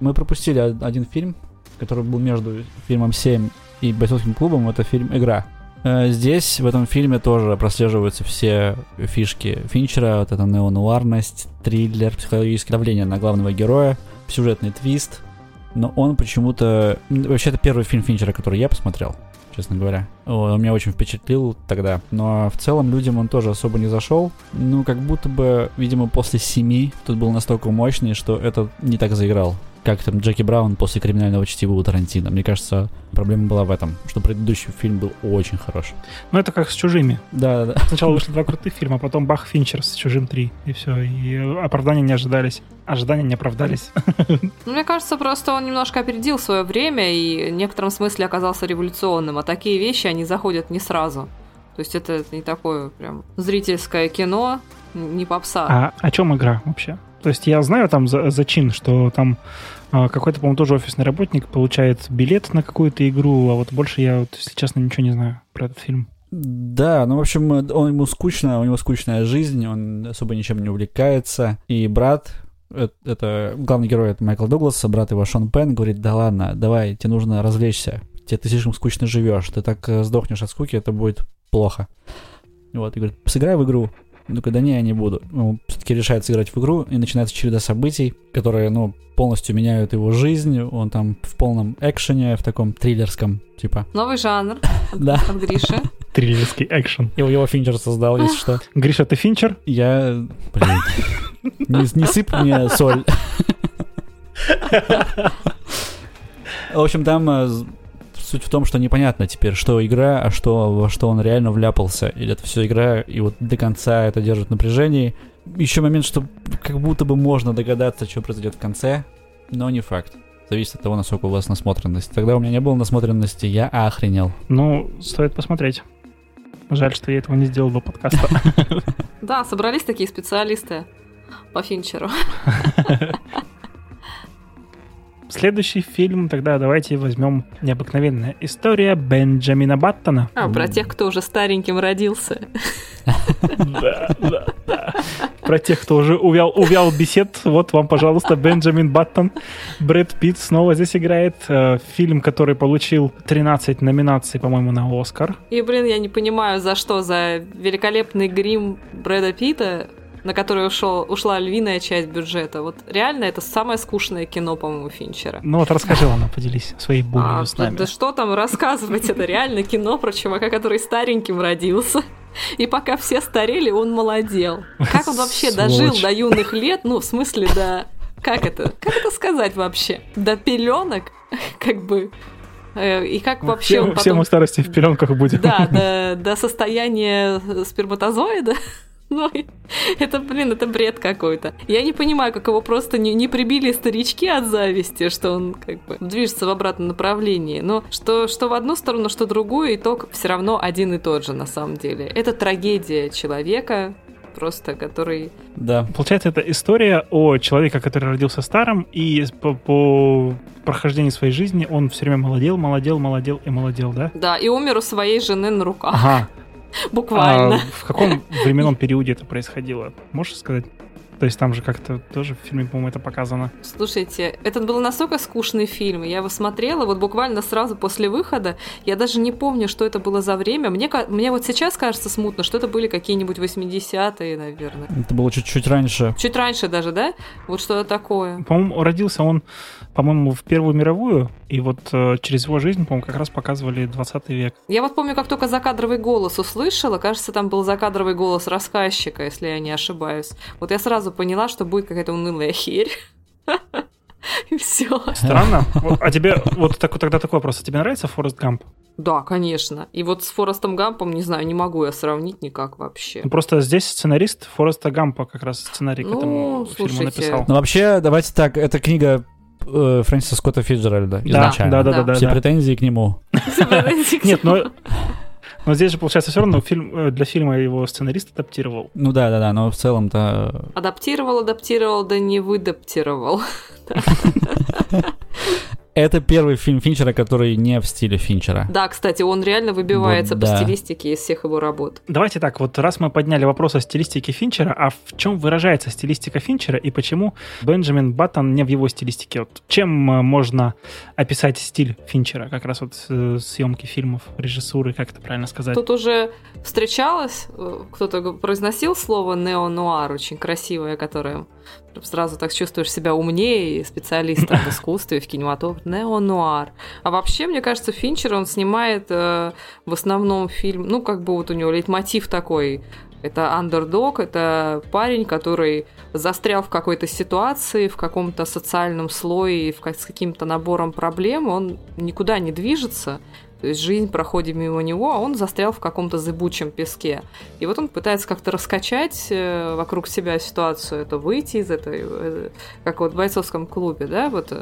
Мы пропустили од- один фильм, который был между фильмом «7» и бойцовским клубом. Это фильм «Игра». Э, Здесь, в этом фильме, тоже прослеживаются все фишки Финчера. Вот эта неонуарность, триллер, психологическое давление на главного героя, сюжетный твист. Но он почему-то... Вообще, это первый фильм Финчера, который я посмотрел, честно говоря. Он меня очень впечатлил тогда. Но в целом людям он тоже особо не зашел. Ну, как будто бы, видимо, после семи тут был настолько мощный, что это не так заиграл. Как там Джеки Браун после криминального чтива у Тарантино. Мне кажется, проблема была в этом, что предыдущий фильм был очень хорош. Ну, это как с «Чужими». Да, да. Сначала вышли два крутых фильма, а потом бах, Финчер с «Чужим 3», и все. И оправдания не ожидались. Ожидания не оправдались. ну, мне кажется, просто он немножко опередил свое время и в некотором смысле оказался революционным, а такие вещи, они заходят не сразу. То есть это не такое прям зрительское кино, не попса. А о чем игра вообще? То есть я знаю там за- зачин, что там какой-то, по-моему, тоже офисный работник получает билет на какую-то игру, а вот больше я, вот, если честно, ничего не знаю про этот фильм. Да, ну, в общем, он ему скучно, у него скучная жизнь, он особо ничем не увлекается. И брат, э- это главный герой, это Майкл Дуглас, а брат его Шон Пен, говорит, да ладно, давай, тебе нужно развлечься. Тебе ты слишком скучно живешь, ты так э, сдохнешь от скуки, это будет плохо. Вот, и говорит, сыграй в игру. Ну, такой, да не, я не буду. Он все-таки решает сыграть в игру, и начинается череда событий, которые, ну, полностью меняют его жизнь. Он там в полном экшене, в таком триллерском, типа. Новый жанр Да. от Гриши. Триллерский экшен. Его, его Финчер создал, если что. Гриша, ты Финчер? Я... Блин. Не, не сыпь мне соль. В общем, там э, суть в том, что непонятно теперь, что игра, а что, во что он реально вляпался. Или это все игра, и вот до конца это держит в напряжении. Еще момент, что как будто бы можно догадаться, что произойдет в конце, но не факт. Зависит от того, насколько у вас насмотренность. Тогда у меня не было насмотренности, я охренел. Ну, стоит посмотреть. Жаль, что я этого не сделал до подкаста. Да, собрались такие специалисты по Финчеру. Следующий фильм, тогда давайте возьмем необыкновенная история Бенджамина Баттона. А, про тех, кто уже стареньким родился. Да, да, да. Про тех, кто уже увял, увял бесед, вот вам, пожалуйста, Бенджамин Баттон. Брэд Питт снова здесь играет. Э, Фильм, который получил 13 номинаций, по-моему, на Оскар. И, блин, я не понимаю, за что, за великолепный грим Брэда Питта на который ушел, ушла львиная часть бюджета. Вот реально это самое скучное кино, по-моему, Финчера. Ну вот расскажи, ладно, поделись своей болью А, с нами. да что там рассказывать, это реально кино про чувака, который стареньким родился. И пока все старели, он молодел. Как он вообще дожил до юных лет? Ну, в смысле, до... Как это? Как это сказать вообще? До пеленок? Как бы... Э, И как вообще все, он все потом... мы в старости в пеленках будем. Да, до, до состояния сперматозоида. Ну, и это, блин, это бред какой-то. Я не понимаю, как его просто не, не прибили старички от зависти, что он как бы движется в обратном направлении. Но что, что в одну сторону, что в другую, итог все равно один и тот же на самом деле. Это трагедия человека, просто который... Да. Получается, это история о человеке, который родился старым, и по, по прохождению своей жизни он все время молодел, молодел, молодел и молодел, да? Да, и умер у своей жены на руках. Ага. Буквально. А в каком временном периоде это происходило? Можешь сказать? То есть там же как-то тоже в фильме, по-моему, это показано. Слушайте, этот был настолько скучный фильм. Я его смотрела вот буквально сразу после выхода. Я даже не помню, что это было за время. Мне, мне вот сейчас кажется смутно, что это были какие-нибудь 80-е, наверное. Это было чуть-чуть раньше. Чуть раньше даже, да? Вот что-то такое. По-моему, родился он, по-моему, в Первую мировую, и вот э, через его жизнь, по-моему, как раз показывали 20 век. Я вот помню, как только закадровый голос услышала, кажется, там был закадровый голос рассказчика, если я не ошибаюсь. Вот я сразу поняла, что будет какая-то унылая херь. И все. Странно. А тебе, вот так- тогда такой вопрос. А тебе нравится Форест Гамп? Да, конечно. И вот с Форестом Гампом, не знаю, не могу я сравнить никак вообще. Ну, Просто здесь сценарист Фореста Гампа как раз сценарий к Ну, этому фильму слушайте. написал. Но вообще, давайте так, это книга э, Фрэнсиса Скотта Фиджеральда Да, изначально. да, да, да, Да. да. Все да. претензии к нему. Нет, но, но здесь же, получается, все равно фильм, э, для фильма его сценарист адаптировал. Ну да, да, да, но в целом-то... Адаптировал, адаптировал, да не выдаптировал. Это первый фильм Финчера, который не в стиле Финчера. Да, кстати, он реально выбивается Вот по да. стилистике из всех его работ. Давайте так, вот раз мы подняли вопрос о стилистике Финчера, а в чем выражается стилистика Финчера и почему Бенджамин Баттон не в его стилистике? Вот чем э, можно описать стиль Финчера? Как раз вот э, съемки фильмов, режиссуры, как это правильно сказать? Тут уже встречалось, э, кто-то произносил слово неонуар, очень красивое, которое сразу так чувствуешь себя умнее специалистом в искусстве, в кинематографе. Неонуар. А вообще, мне кажется, Финчер, он снимает э, в основном фильм, ну, как бы вот у него лейтмотив такой, это андердог, это парень, который застрял в какой-то ситуации, в каком-то социальном слое, в с каким-то набором проблем, он никуда не движется, то есть жизнь проходит мимо него, а он застрял в каком-то зыбучем песке. И вот он пытается как-то раскачать э, вокруг себя ситуацию, это выйти из этой, э, как вот в бойцовском клубе, да, вот.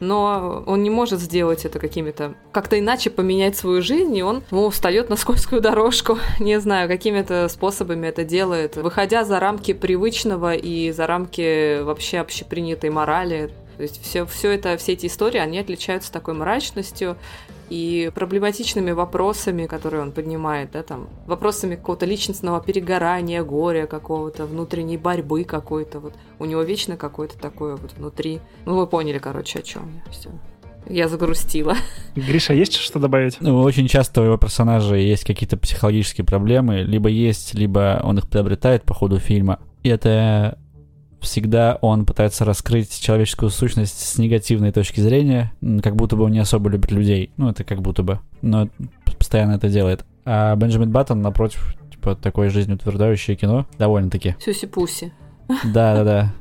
Но он не может сделать это какими-то, как-то иначе поменять свою жизнь, и он ну, встает на скользкую дорожку, не знаю, какими-то способами это делает, выходя за рамки привычного и за рамки вообще общепринятой морали. То есть все, все это, все эти истории, они отличаются такой мрачностью, и проблематичными вопросами, которые он поднимает, да, там, вопросами какого-то личностного перегорания, горя какого-то, внутренней борьбы какой-то, вот, у него вечно какое-то такое вот внутри, ну, вы поняли, короче, о чем я, все. Я загрустила. Гриша, есть что добавить? Ну, очень часто у его персонажа есть какие-то психологические проблемы, либо есть, либо он их приобретает по ходу фильма. И это всегда он пытается раскрыть человеческую сущность с негативной точки зрения, как будто бы он не особо любит людей. Ну, это как будто бы. Но постоянно это делает. А Бенджамин Баттон, напротив, типа, такое жизнеутверждающее кино, довольно-таки. Сюси-пуси. Да-да-да.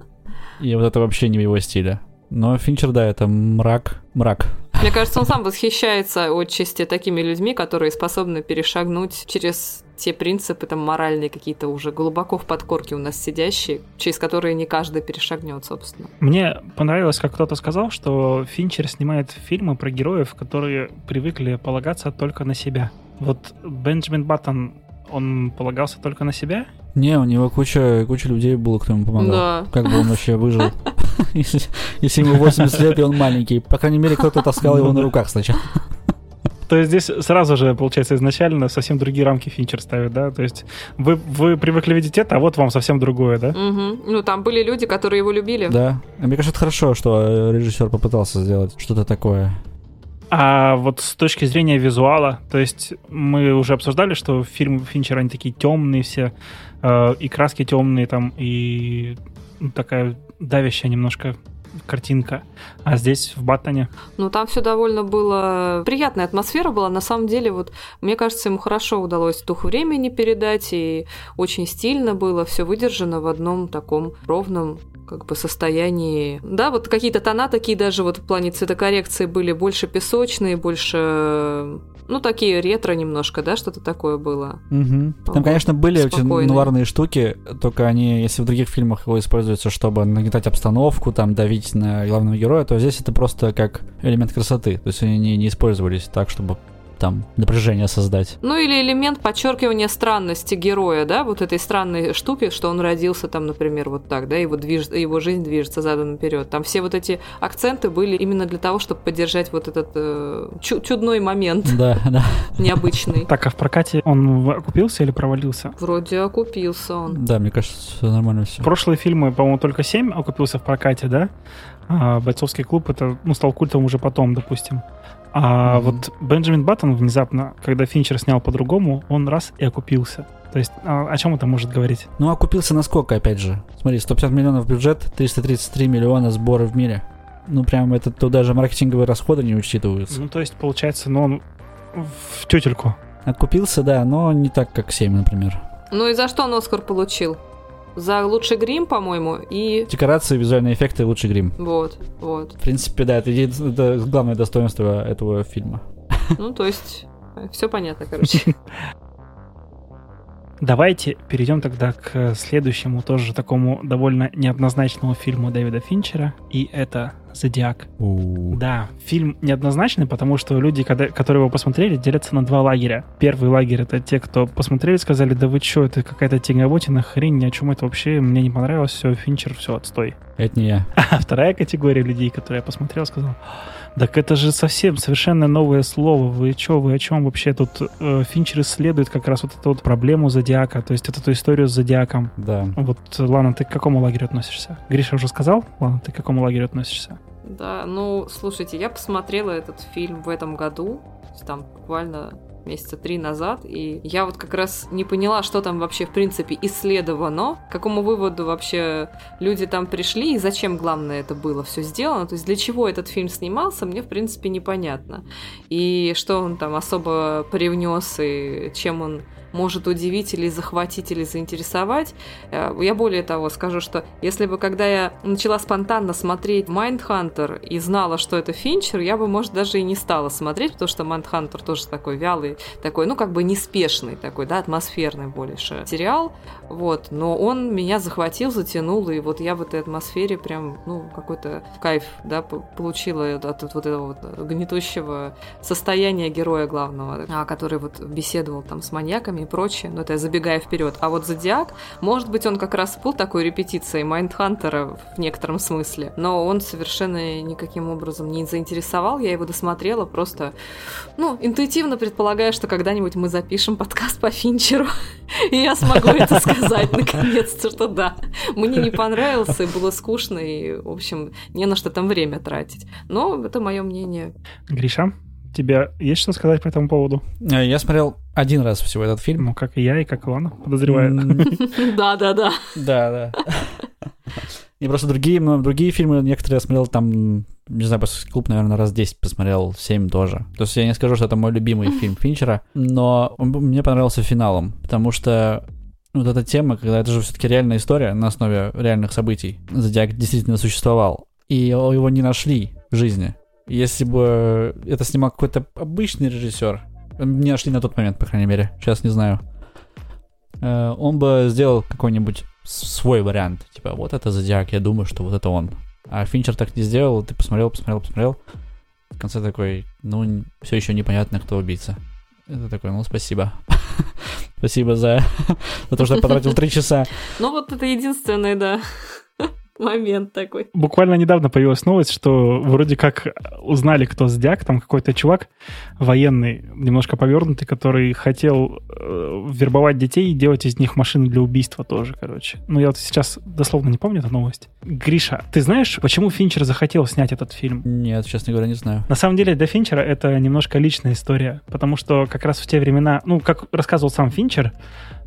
И вот это вообще не в его стиле. Но Финчер, да, это мрак, мрак. Мне кажется, он сам восхищается отчасти такими людьми, которые способны перешагнуть через те принципы, там, моральные какие-то уже глубоко в подкорке у нас сидящие, через которые не каждый перешагнет, собственно. Мне понравилось, как кто-то сказал, что Финчер снимает фильмы про героев, которые привыкли полагаться только на себя. Вот Бенджамин Баттон, он полагался только на себя? Не, у него куча, куча людей было, кто ему помогал. Да. Как бы он вообще выжил? Если, если ему 80 лет, и он маленький. По крайней мере, кто-то таскал его на руках сначала. То есть здесь сразу же, получается, изначально совсем другие рамки Финчер ставит, да? То есть вы, вы привыкли видеть это, а вот вам совсем другое, да? Мгм. Ну, там были люди, которые его любили. Да. А Мне кажется, это хорошо, что режиссер попытался сделать что-то такое. А вот с точки зрения визуала, то есть мы уже обсуждали, что фильмы Финчера, они такие темные все, э, и краски темные там, и ну, такая давящая немножко картинка. А здесь, в Баттоне... Ну, там все довольно было... Приятная атмосфера была. На самом деле, вот, мне кажется, ему хорошо удалось дух времени передать, и очень стильно было, все выдержано в одном таком ровном как бы состоянии. Да, вот какие-то тона такие даже вот в плане цветокоррекции были больше песочные, больше ну, такие ретро немножко, да, что-то такое было. Угу. Там, Вот, конечно, были очень спокойные. нуарные штуки, только они, если в других фильмах его используются, чтобы нагнетать обстановку, там, давить на главного героя, то здесь это просто как элемент красоты. То есть они не, не использовались так, чтобы там напряжение создать. Ну или элемент подчеркивания странности героя, да, вот этой странной штуки, что он родился там, например, вот так, да, его, движ... его жизнь движется задом наперед. Там все вот эти акценты были именно для того, чтобы поддержать вот этот э, чу- чудной момент Да, да. необычный. Так, а в прокате он окупился или провалился? Вроде окупился он. Да, мне кажется, всё нормально все. Прошлые фильмы, по-моему, только 7 окупился в прокате, да? А бойцовский клуб это ну, стал культом уже потом, допустим. А Мгм. вот Бенджамин Баттон внезапно, когда Финчер снял по-другому, он раз и окупился. То есть а, о чем это может говорить? Ну, а купился на сколько, опять же? Смотри, 150 миллионов бюджет, 333 миллиона сборы в мире. Ну, прям это тут даже маркетинговые расходы не учитываются. Ну, то есть, получается, ну, он в тютельку. Окупился, да, но не так, как 7, например. Ну и за что он Оскар получил? За лучший грим, по-моему, и Декорации, визуальные эффекты, лучший грим. вот, вот. В принципе, да, это, это главное достоинство этого фильма. Ну, то есть, все понятно, короче. Давайте перейдем тогда к следующему, тоже такому довольно неоднозначному фильму Дэвида Финчера, и это «Зодиак». Да, фильм неоднозначный, потому что люди, когда, которые его посмотрели, делятся на два лагеря. Первый лагерь — это те, кто посмотрели, сказали, да вы чё, это какая-то тягомотина, хрень, ни о чем это вообще, мне не понравилось, все, Финчер, все, отстой. Это не я. А вторая категория людей, которые я посмотрел, сказал, так это же совсем совершенно новое слово, вы чё, вы о чем вообще тут? Э, Финчер исследует как раз вот эту вот проблему Зодиака, то есть вот эту историю с Зодиаком. Да. Вот, Лана, ты к какому лагерю относишься? Гриша уже сказал? Лана, ты к какому лагерю относишься? Да, ну, слушайте, я посмотрела этот фильм в этом году, там буквально месяца три назад, и я вот как раз не поняла, что там вообще в принципе исследовано, к какому выводу вообще люди там пришли, и зачем, главное, это было все сделано, то есть для чего этот фильм снимался, мне в принципе непонятно. И что он там особо привнес, и чем он может удивить или захватить или заинтересовать. Э, Я более того скажу, что если бы когда я начала спонтанно смотреть Майндхантер и знала, что это Финчер, я бы, может, даже и не стала смотреть, потому что Майндхантер тоже такой вялый, такой, ну, как бы неспешный такой, да, атмосферный больше сериал, вот, но он меня захватил, затянул, и вот я в этой атмосфере прям, ну, какой-то кайф, да, получила от вот этого вот гнетущего состояния героя главного, а, который вот беседовал там с маньяками и прочее, но это я забегая вперед. А вот Зодиак, может быть, он как раз был такой репетицией Майндхантера в некотором смысле, но он совершенно никаким образом не заинтересовал, я его досмотрела просто, ну, интуитивно предполагая, что когда-нибудь мы запишем подкаст по Финчеру, и я смогу это сказать наконец-то, что да, мне не понравился, было скучно, и, в общем, не на что там время тратить. Но это мое мнение. Гриша, тебе есть что сказать по этому поводу? Э, Я смотрел один раз всего этот фильм. Ну, как и я, и как и Лана, подозреваю. Да-да-да. Да, да. И просто другие, ну, другие фильмы, некоторые я смотрел там, не знаю, после клуб, наверное, раз 10 посмотрел, 7 тоже. То есть я не скажу, что это мой любимый фильм Финчера, но он мне понравился финалом, потому что вот эта тема, когда это же все-таки реальная история на основе реальных событий. Зодиак действительно существовал, и его не нашли в жизни. Если бы это снимал какой-то обычный режиссер, не нашли на тот момент, по крайней мере, сейчас не знаю, э, он бы сделал какой-нибудь свой вариант. Типа, вот это Зодиак, я думаю, что вот это он. А Финчер так не сделал, ты посмотрел, посмотрел, посмотрел. В конце такой, ну, все еще непонятно, кто убийца. Это такой, ну, спасибо. спасибо за, за то, что я потратил три часа. Ну вот это единственное, да. Момент такой. Буквально недавно появилась новость, что вроде как узнали, кто Зодиак, там какой-то чувак военный, немножко повернутый, который хотел э, вербовать детей и делать из них машины для убийства тоже, короче. Ну, я вот сейчас дословно не помню эту новость. Гриша, ты знаешь, почему Финчер захотел снять этот фильм? Нет, честно говоря, не знаю. На самом деле для Финчера это немножко личная история, потому что как раз в те времена, ну, как рассказывал сам Финчер,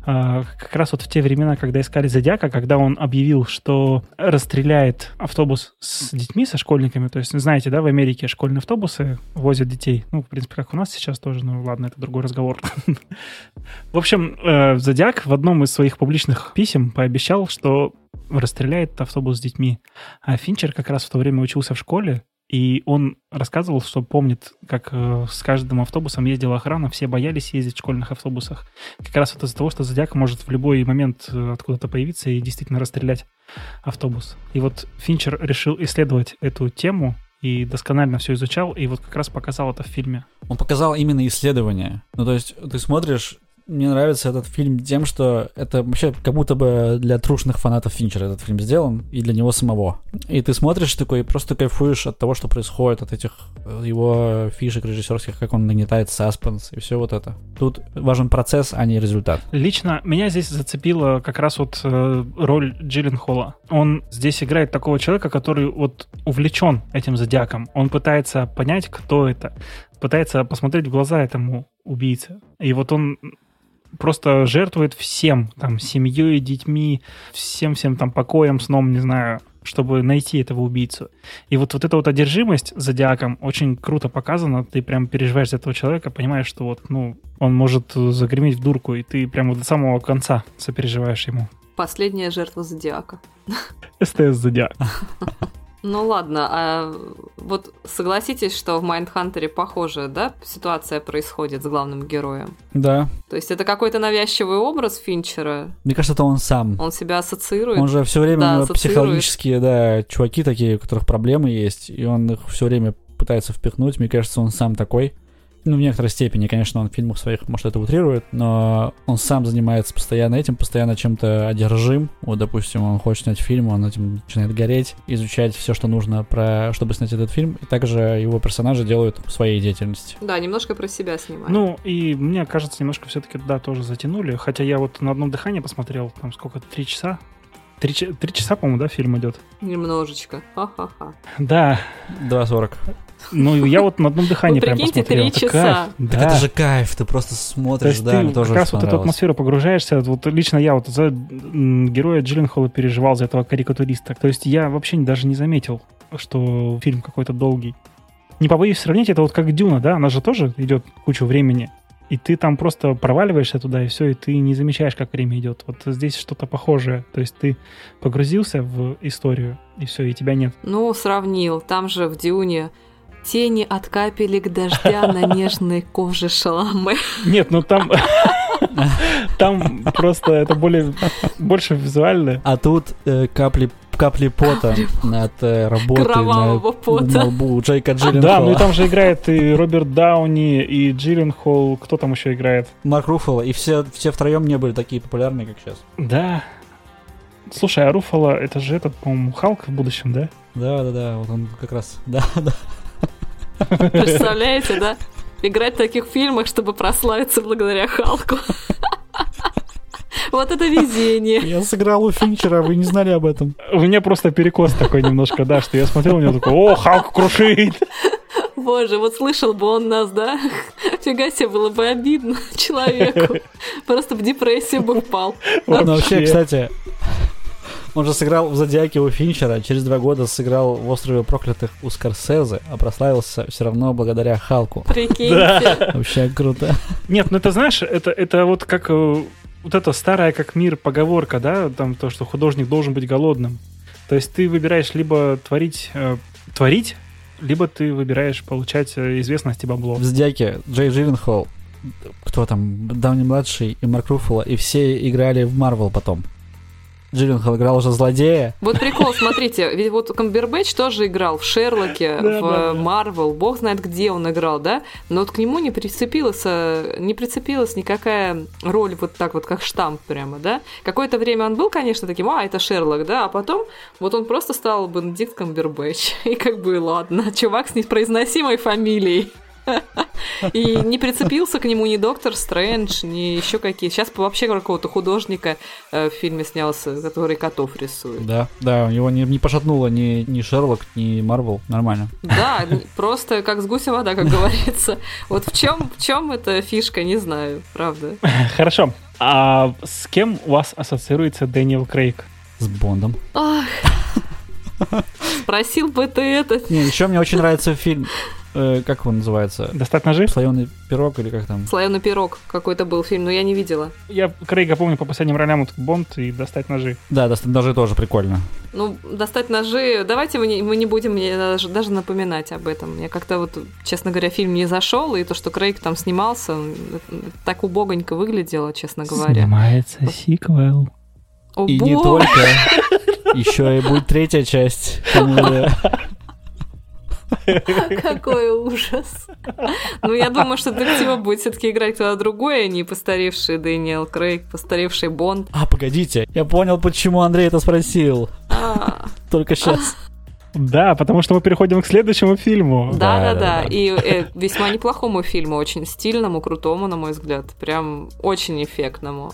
как раз вот в те времена, когда искали Зодиака, когда он объявил, что расстреляет автобус с детьми, со школьниками, то есть, знаете, да, в Америке школьные автобусы возят детей, ну, в принципе, как у нас сейчас тоже, ну, ладно, это другой разговор. В общем, э, Зодиак в одном из своих публичных писем пообещал, что расстреляет автобус с детьми. А Финчер как раз в то время учился в школе, и он рассказывал, что помнит, как э, с каждым автобусом ездила охрана, все боялись ездить в школьных автобусах. Как раз вот из-за того, что Зодиак может в любой момент э, откуда-то появиться и действительно расстрелять автобус. И вот Финчер решил исследовать эту тему и досконально все изучал, и вот как раз показал это в фильме. Он показал именно исследование. Ну, то есть ты смотришь, мне нравится этот фильм тем, что это вообще как будто бы для трушных фанатов Финчера этот фильм сделан, и для него самого. И ты смотришь такой и просто кайфуешь от того, что происходит, от этих э, его фишек режиссерских, как он нагнетает саспенс и все вот это. Тут важен процесс, а не результат. Лично меня здесь зацепила как раз вот э, роль Джиллен Холла. Он здесь играет такого человека, который вот увлечен этим зодиаком. Он пытается понять, кто это, пытается посмотреть в глаза этому убийце. И вот он просто жертвует всем, там, семьей, детьми, всем-всем там покоем, сном, не знаю, чтобы найти этого убийцу. И вот, вот эта вот одержимость зодиаком очень круто показана. Ты прям переживаешь за этого человека, понимаешь, что вот, ну, он может загреметь в дурку, и ты прям вот до самого конца сопереживаешь ему. Последняя жертва зодиака. СТС зодиак. Ну ладно, а вот согласитесь, что в Майндхантере похожая, да, ситуация происходит с главным героем? Да. То есть это какой-то навязчивый образ Финчера? Мне кажется, это он сам. Он себя ассоциирует? Он же все время Да, психологические, да, чуваки такие, у которых проблемы есть, и он их все время пытается впихнуть. Мне кажется, он сам такой. Ну, в некоторой степени, конечно, он в фильмах своих, может, это утрирует, но он сам занимается постоянно этим, постоянно чем-то одержим. Вот, допустим, он хочет снять фильм, он этим начинает гореть, изучать все, что нужно, про, чтобы снять этот фильм. И также его персонажи делают в своей деятельности. Да, немножко про себя снимает. Ну, и мне кажется, немножко все-таки, да, тоже затянули. Хотя я вот на одном дыхании посмотрел, там сколько, три часа? Три, три часа, по-моему, да, фильм идет? Немножечко. Ха-ха-ха. Да, 2.40. Ну, я вот на одном дыхании прям посмотрел. три часа. Да. Так это же кайф, ты просто То смотришь, да, ты мне тоже как раз вот эту атмосферу погружаешься. Вот лично я вот за героя Джилленхола переживал за этого карикатуриста. То есть я вообще даже не заметил, что фильм какой-то долгий. Не побоюсь сравнить, это вот как Дюна, да? Она же тоже идет кучу времени. И ты там просто проваливаешься туда, и все, и ты не замечаешь, как время идет. Вот здесь что-то похожее. То есть ты погрузился в историю, и все, и тебя нет. Ну, сравнил. Там же в Дюне тени от капелек дождя на нежной коже шаламы. Нет, ну там... Там просто это более больше визуально. А тут э, капли капли пота от э, работы Кровавого на, пота. на лбу Джейка Джилленхола. Да, ну и там же играет и Роберт Дауни, и Джилленхол. Кто там еще играет? Марк Руффало, и все, все втроем не были такие популярные, как сейчас. Да. Слушай, а Руфало, это же этот, по-моему, Халк в будущем, да? Да, да, да, вот он как раз, да, да. Представляете, да? Играть в таких фильмах, чтобы прославиться благодаря Халку. Вот это везение. Я сыграл у Финчера, вы не знали об этом. У меня просто перекос такой немножко, да, что я смотрел, у него такой, о, Халк крушит. Боже, вот слышал бы он нас, да? Фига себе, было бы обидно человеку. Просто в депрессию бы впал. Но вообще, кстати, он же сыграл в Зодиаке у Финчера, через два года сыграл в Острове проклятых у Скорсезе, а прославился все равно благодаря Халку. Прикиньте. Вообще круто. Нет, ну это знаешь, это, это вот как э, вот эта старая как мир поговорка, да, там то, что художник должен быть голодным. То есть ты выбираешь либо творить, э, творить, либо ты выбираешь получать э, известность и бабло. В Зодиаке Джей Джилленхол, кто там, Дауни младший и Марк Руффало, и все играли в Марвел потом. Джилленхол играл уже злодея. Вот прикол, смотрите, ведь вот Камбербэтч тоже играл в Шерлоке, в. Марвел, бог знает где он играл, да? Но вот к нему не прицепилась, э, не прицепилась никакая роль вот так вот, как штамп прямо, да? Какое-то время он был, конечно, таким, а, это Шерлок, да? А потом вот он просто стал Бенедикт Камбербэтч. И как бы, ладно, чувак с непроизносимой фамилией. И не прицепился к нему ни Доктор Стрэндж, ни еще какие. Сейчас вообще какого-то художника э, в фильме снялся, который котов рисует. Да, да, его не, не пошатнуло ни, ни Шерлок, ни Марвел. Нормально. Да, просто как с гуся вода, как говорится. Вот в чем, в чем эта фишка, не знаю, правда. Хорошо. А с кем у вас ассоциируется Дэниел Крейг? С Бондом. Ах, спросил бы ты это. Не, еще мне очень нравится фильм, э, как он называется? Достать ножи? Слоеный пирог или как там? Слоеный пирог какой-то был фильм, но я не видела. Я Крейга помню по последним ролям вот Бонд и Достать ножи. Да, да, даже тоже прикольно. Ну, достать ножи. Давайте мы не, мы не будем мне даже, даже напоминать об этом. Мне как-то вот, честно говоря, фильм не зашел, и то, что Крейг там снимался, э, так убогонько выглядело, честно говоря. Снимается сиквел. О, И не бог! только. Еще и будет третья часть. Какой ужас. Ну, я думаю, что детектива будет все-таки играть кто-то другой, а не постаревший Дэниел Крейг, постаревший Бонд. А, погодите, я понял, почему Андрей это спросил. А, Только сейчас. Да, потому что мы переходим к следующему фильму. Да, Да, да, да, да. да. И э, весьма неплохому фильму, очень стильному, крутому, на мой взгляд. Прям очень эффектному.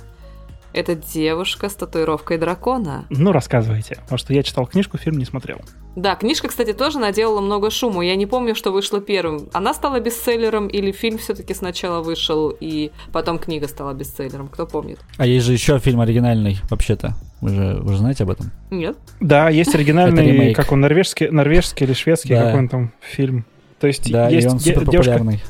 Это девушка с татуировкой дракона. Ну, рассказывайте. Потому что я читал книжку, фильм не смотрел. Да, книжка, кстати, тоже наделала много шума. Я не помню, что вышло первым. Она стала бестселлером или фильм все-таки сначала вышел и потом книга стала бестселлером? Кто помнит? А есть же еще фильм оригинальный, вообще-то. Вы же, вы же знаете об этом? Нет? Да, есть оригинальный, как он, норвежский, норвежский или шведский, Да. какой он там фильм. То есть Да, есть и он де- супер девушка, популярный.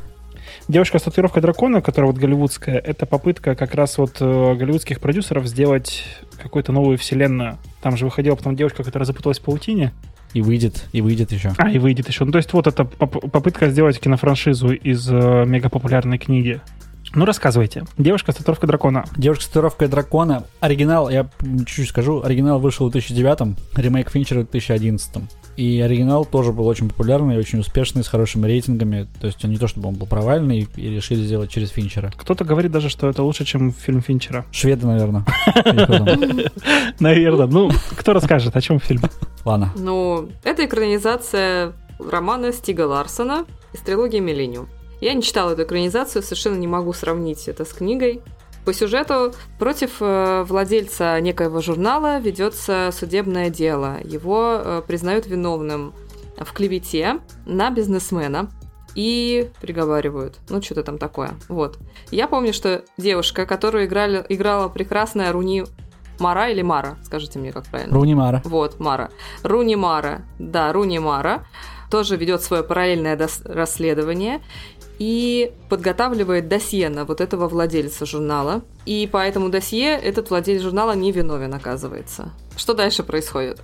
девушка с татуировкой дракона, которая вот голливудская, это попытка как раз вот э, голливудских продюсеров сделать какую-то новую вселенную. Там же выходила потом девушка, которая запуталась в паутине. И выйдет, и выйдет еще. А, и выйдет еще. Ну, то есть вот это поп- попытка сделать кинофраншизу из э, мегапопулярной книги. Ну, рассказывайте. Девушка с татуировкой дракона. Девушка с татуировкой дракона. Оригинал, я чуть-чуть скажу, оригинал вышел в 2009, ремейк Финчера в 2011. И оригинал тоже был очень популярный, очень успешный, с хорошими рейтингами. То есть он не то чтобы он был провальный, и решили сделать через Финчера. Кто-то говорит даже, что это лучше, чем фильм Финчера. Шведы, наверное. Наверное. Ну, кто расскажет, о чем фильм? Ладно. Ну, это экранизация романа Стига Ларсона из трилогии «Миллениум». Я не читала эту экранизацию, совершенно не могу сравнить это с книгой. По сюжету против э, владельца некоего журнала ведется судебное дело. Его э, признают виновным в клевете на бизнесмена и приговаривают. Ну, что-то там такое. Вот. Я помню, что девушка, которую играли, играла прекрасная Руни Мара или Мара, скажите мне, как правильно. Руни Мара. Вот, Мара. Руни Мара. Да, Руни Мара тоже ведет свое параллельное расследование и подготавливает досье на вот этого владельца журнала. И по этому досье этот владелец журнала не виновен, оказывается. Что дальше происходит?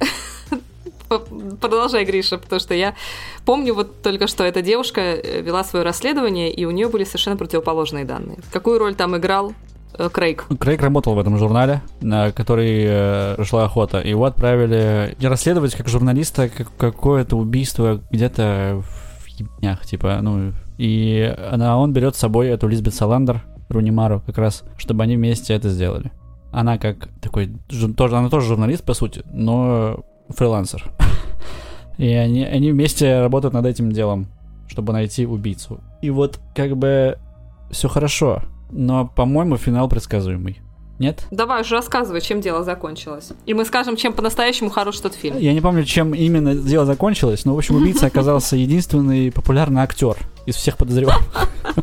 Продолжай, Гриша, потому что я помню вот только что эта девушка э, вела свое расследование, и у нее были совершенно противоположные данные. Какую роль там играл э, Крейг? Крейг работал в этом журнале, на который э, шла охота. Его отправили не расследовать как журналиста как какое-то убийство где-то в ебнях, типа, ну... И она, он берет с собой эту Лизбет Саландер, Рунимару, как раз, чтобы они вместе это сделали. Она как такой, тоже, она тоже журналист, по сути, но фрилансер. И они, они вместе работают над этим делом, чтобы найти убийцу. И вот как бы все хорошо, но, по-моему, финал предсказуемый. Нет? Давай уже рассказывай, чем дело закончилось. И мы скажем, чем по-настоящему хорош этот фильм. Я не помню, чем именно дело закончилось, но, в общем, убийца оказался единственный популярный актер из всех подозреваемых.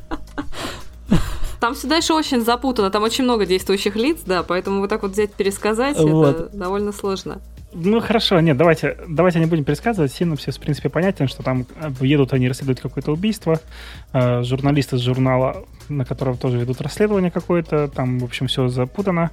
Там все дальше очень запутано, там очень много действующих лиц, да, поэтому вот так вот взять пересказать, Вот. это довольно сложно. Ну хорошо, нет, давайте, давайте не будем пересказывать. Синопсис, в принципе, понятен, что там э, едут они расследуют какое-то убийство. э, журналисты из журнала, на которого тоже ведут расследование какое-то. Там, в общем, все запутано.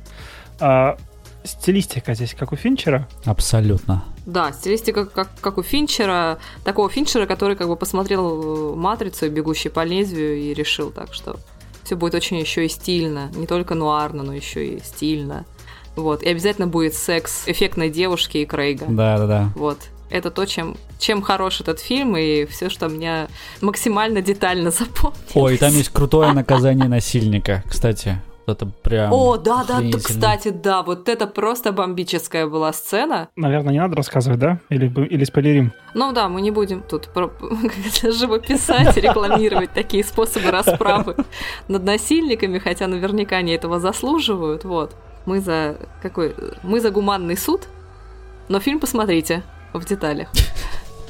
А, стилистика здесь как у Финчера. Абсолютно. Да, стилистика как, как у Финчера, такого Финчера, который как бы посмотрел э, «Матрицу» и «Бегущий по лезвию» и решил так, что все будет очень еще и стильно. Не только нуарно, но еще и стильно. Вот, и обязательно будет секс эффектной девушки и Крейга. Да-да-да. Вот. Это то, чем, чем хорош этот фильм, и все, что меня максимально детально запомнилось. Ой, там есть крутое наказание насильника, кстати. Это прям О, да, да, охренительно. кстати, да, вот это просто бомбическая была сцена. Наверное, не надо рассказывать, да? Или, или спойлерим? Ну да, мы не будем тут про- живописать и рекламировать такие способы расправы над насильниками, хотя наверняка они этого заслуживают. Вот. Мы за какой? Мы за гуманный суд, но фильм посмотрите в деталях.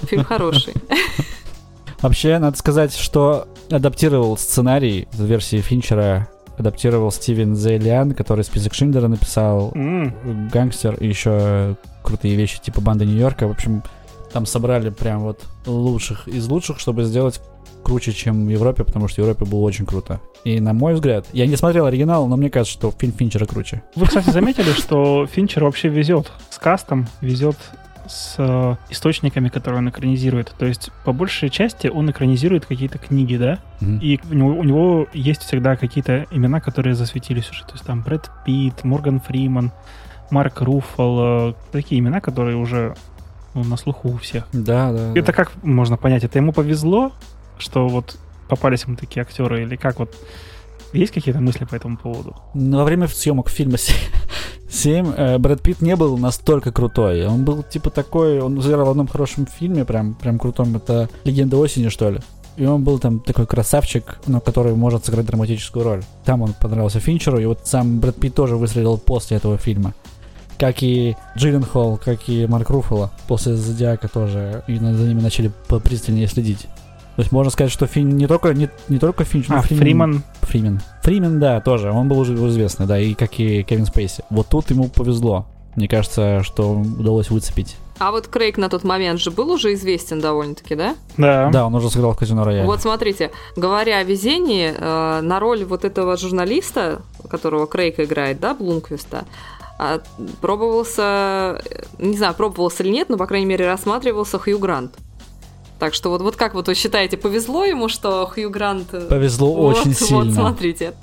Фильм хороший. Вообще, надо сказать, что адаптировал сценарий в версии Финчера, адаптировал Стивен Зейлиан, который список Шиндера написал, М, гангстер и еще крутые вещи типа Банда Нью-Йорка. В общем, там собрали прям вот лучших из лучших, чтобы сделать круче, чем в Европе, потому что в Европе было очень круто. И на мой взгляд, я не смотрел оригинал, но мне кажется, что фильм Финчера круче. Вы, кстати, заметили, что Финчер вообще везет с кастом, везет с э, источниками, которые он экранизирует. То есть, по большей части, он экранизирует какие-то книги, да? Мгм. И у него, у него есть всегда какие-то имена, которые засветились уже. То есть там Брэд Питт, Морган Фриман, Марк Руффало. Такие имена, которые уже ну, на слуху у всех. Да, да. Это как можно понять? Это ему повезло, что вот попались ему такие актеры? Или как вот? Есть какие-то мысли по этому поводу? Но во время съемок фильма 7 э, Брэд Питт не был настолько крутой. Он был типа такой, он сыграл в одном хорошем фильме, прям, прям крутом, это «Легенда осени», что ли. И он был там такой красавчик, но который может сыграть драматическую роль. Там он понравился Финчеру, и вот сам Брэд Питт тоже выстрелил после этого фильма. Как и Джиллен Холл, как и Марк Руффало после «Зодиака» тоже. И за ними начали пристальнее следить. То есть можно сказать, что Фин не только, не, не только Финч, но А, Фриман- Фриман. Фримен. Фримен, да, тоже. Он был уже известный, да, и как и Кевин Спейси. Вот тут ему повезло. Мне кажется, что удалось выцепить. А вот Крейг на тот момент же был уже известен довольно-таки, да? Да. Да, он уже сыграл в казино рояль. Вот смотрите, говоря о везении, э, на роль вот этого журналиста, которого Крейг играет, да, Блумквиста, а, пробовался, э, не знаю, пробовался или нет, но, по крайней мере, рассматривался Хью Грант. Так что вот, вот как вот вы считаете, повезло ему, что Хью Грант... э, Повезло вот, очень Вот, сильно. смотрите.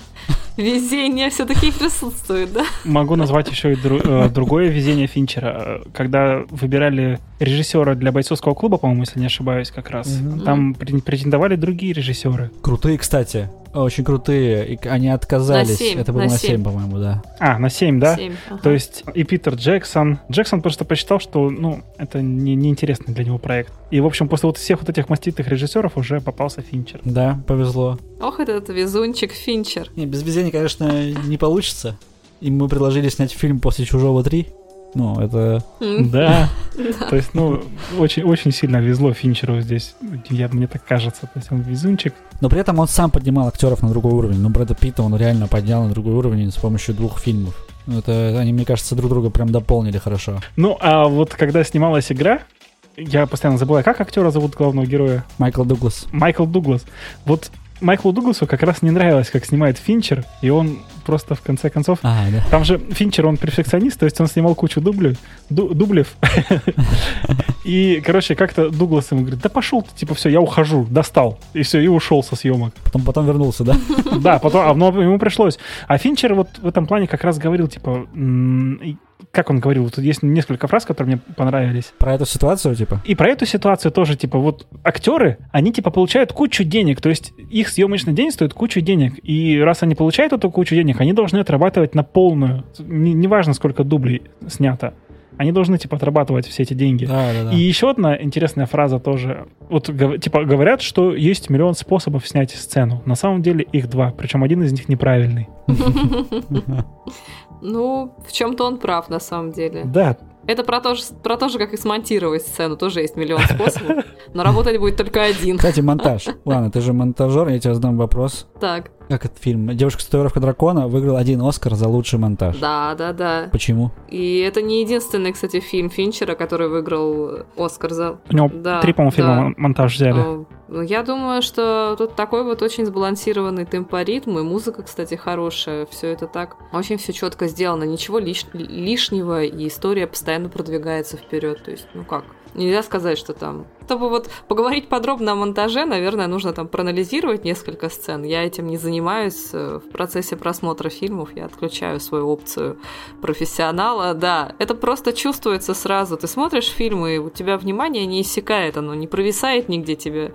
Везение все-таки присутствует, да? Могу назвать еще и дру- э, другое везение Финчера. Э, Когда выбирали режиссера для бойцовского клуба, по-моему, если не ошибаюсь, как раз, там пре- претендовали другие режиссеры. Крутые, кстати. Очень крутые. И они отказались. На семь, Это было на на семь. 7, по-моему, да. А, на 7, да? Семь, ага. То есть и Питер Джексон. Джексон просто посчитал, что, ну, это не, неинтересный для него проект. И, в общем, после вот всех вот этих маститых режиссеров уже попался Финчер. Да, повезло. Ох, этот везунчик Финчер. Не, без везения, конечно, не получится. И мы предложили снять фильм после «Чужого 3». Ну, это... Да. То есть, ну, очень, очень сильно везло Финчеру здесь. Я, мне так кажется. То есть он везунчик. Но при этом он сам поднимал актеров на другой уровень. Ну, Брэда Питта он реально поднял на другой уровень с помощью двух фильмов. Ну, Это они, мне кажется, друг друга прям дополнили хорошо. Ну, а вот когда снималась игра, я постоянно забываю, как актера зовут главного героя? Майкл Дуглас. Майкл Дуглас. Вот Майклу Дугласу как раз не нравилось, как снимает Финчер, и он просто в конце концов... А, да. Там же Финчер, он перфекционист, то есть он снимал кучу дублей, ду- дублев. И, короче, как-то Дуглас ему говорит, да пошел ты, типа, все, я ухожу, достал. И все, и ушел со съемок. Потом, потом вернулся, да? Да, потом, а, но ему пришлось. А Финчер вот в этом плане как раз говорил, типа, как он говорил, тут есть несколько фраз, которые мне понравились. Про эту ситуацию, типа? И про эту ситуацию тоже, типа, вот актеры, они, типа, получают кучу денег, то есть их съемочный день стоит кучу денег, и раз они получают эту кучу денег, они должны отрабатывать на полную, Не- неважно, сколько дублей снято, они должны, типа, отрабатывать все эти деньги. Да, да, да. И еще одна интересная фраза тоже. Вот, типа, говорят, что есть миллион способов снять сцену. На самом деле их два, причем один из них неправильный. Ну, в чем-то он прав, на самом деле. Да, Это про то, же, про то же, как и смонтировать сцену. Тоже есть миллион способов. Но работать будет только один. Кстати, монтаж. Ладно, ты же монтажер, я тебе задам вопрос. Так, Как этот фильм? Девушка с татуировкой дракона выиграл один Оскар за лучший монтаж. да, да, да. Почему? И это не единственный, кстати, фильм Финчера, который выиграл Оскар за... у него Да, три, по-моему, фильма да. мон- монтаж взяли. А, Ну, я думаю, что тут такой вот очень сбалансированный темпоритм, и музыка, кстати, хорошая. Все это так очень все четко сделано, ничего лиш- лишнего, и история постоянно продвигается вперед. То есть, ну как? Нельзя сказать, что там... Чтобы вот поговорить подробно о монтаже, наверное, нужно там проанализировать несколько сцен. Я этим не занимаюсь э, в процессе просмотра фильмов. Я отключаю свою опцию профессионала. Да, это просто чувствуется сразу. Ты смотришь фильмы, и у тебя внимание не иссякает, оно не провисает нигде тебе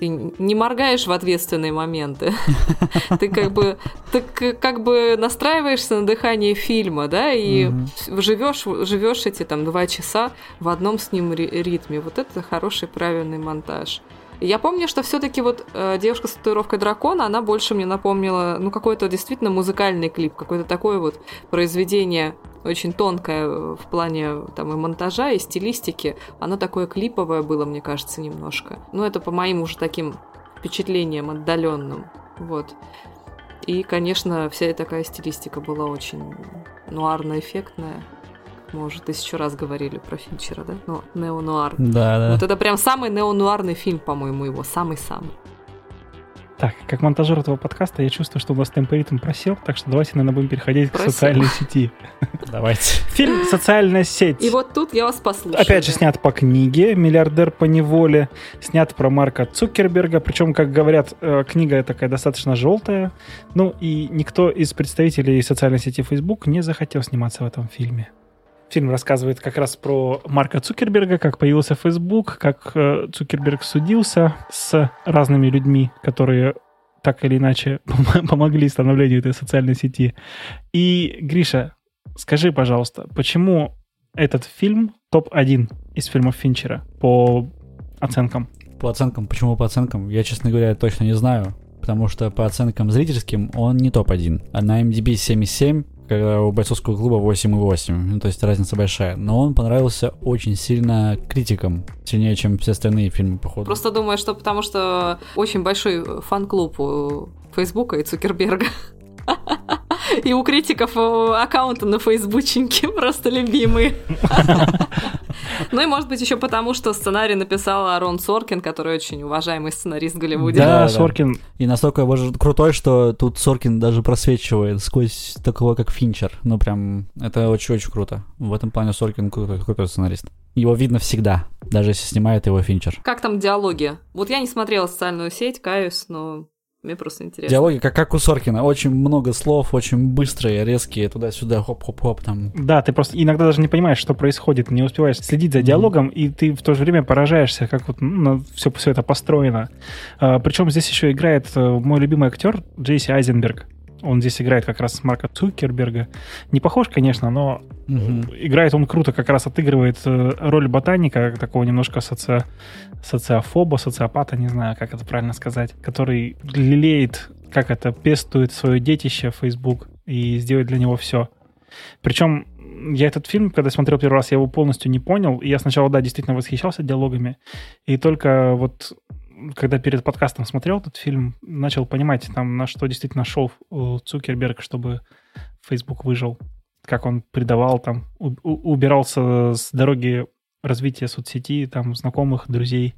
ты не моргаешь в ответственные моменты. Ты как бы ты как бы настраиваешься на дыхание фильма, да, и живешь живешь эти там два часа в одном с ним ритме. Вот это хороший правильный монтаж. Я помню, что все-таки вот э, девушка с татуировкой дракона, она больше мне напомнила, ну, какой-то действительно музыкальный клип, какое-то такое вот произведение очень тонкое в плане там и монтажа, и стилистики. Оно такое клиповое было, мне кажется, немножко. Ну, это по моим уже таким впечатлениям отдаленным. Вот. И, конечно, вся такая стилистика была очень нуарно-эффектная мы уже тысячу раз говорили про Финчера, да? Ну, неонуар. Да, да. Вот это прям самый неонуарный фильм, по-моему, его. Самый-самый. Так, как монтажер этого подкаста, я чувствую, что у нас темпоритм просел, так что давайте, наверное, будем переходить просел. к социальной сети. Давайте. Фильм «Социальная сеть». И вот тут я вас послушаю. Опять же, снят по книге «Миллиардер по неволе», снят про Марка Цукерберга, причем, как говорят, э, книга такая достаточно желтая. Ну и никто из представителей социальной сети Facebook не захотел сниматься в этом фильме. Фильм рассказывает как раз про Марка Цукерберга, как появился Facebook, как э, Цукерберг судился с разными людьми, которые так или иначе помогли становлению этой социальной сети. И, Гриша, скажи, пожалуйста, почему этот фильм топ-1 из фильмов Финчера по оценкам? По оценкам? Почему по оценкам? Я, честно говоря, точно не знаю. Потому что по оценкам зрительским он не топ-1. А на MDB 7,7 когда у бойцовского клуба 8,8. Ну, то есть разница большая. Но он понравился очень сильно критикам. Сильнее, чем все остальные фильмы, походу. Просто думаю, что потому что очень большой фан-клуб у Фейсбука и Цукерберга. И у критиков э, аккаунты на фейсбученьке просто любимые. Ну и может быть еще потому, что сценарий написал Арон Соркин, который очень уважаемый сценарист в Голливуде. Да, Соркин. И настолько крутой, что тут Соркин даже просвечивает сквозь такого, как Финчер. Ну прям, это очень-очень круто. В этом плане Соркин крутой, крутой сценарист. Его видно всегда, даже если снимает его Финчер. Как там диалоги? Вот я не смотрела социальную сеть, каюсь, но мне просто интересно. Диалоги, как, как у Соркина. Очень много слов, очень быстрые, резкие, туда-сюда, хоп-хоп-хоп там. Да, ты просто иногда даже не понимаешь, что происходит, не успеваешь следить за диалогом, mm-hmm. и ты в то же время поражаешься, как вот ну, все, все это построено. А, причем здесь еще играет э, мой любимый актер Джейси Айзенберг. Он здесь играет как раз Марка Цукерберга. Не похож, конечно, но угу. играет он круто, как раз отыгрывает э, роль ботаника, такого немножко соци... социофоба, социопата, не знаю, как это правильно сказать, который лелеет, как это, пестует свое детище Facebook и сделает для него все. Причем я этот фильм, когда смотрел первый раз, я его полностью не понял. И я сначала, да, действительно восхищался диалогами. И только вот когда перед подкастом смотрел этот фильм, начал понимать, там, на что действительно шел э, Цукерберг, чтобы Facebook выжил. Как он предавал, там, убирался с дороги развития соцсети, там, знакомых, друзей,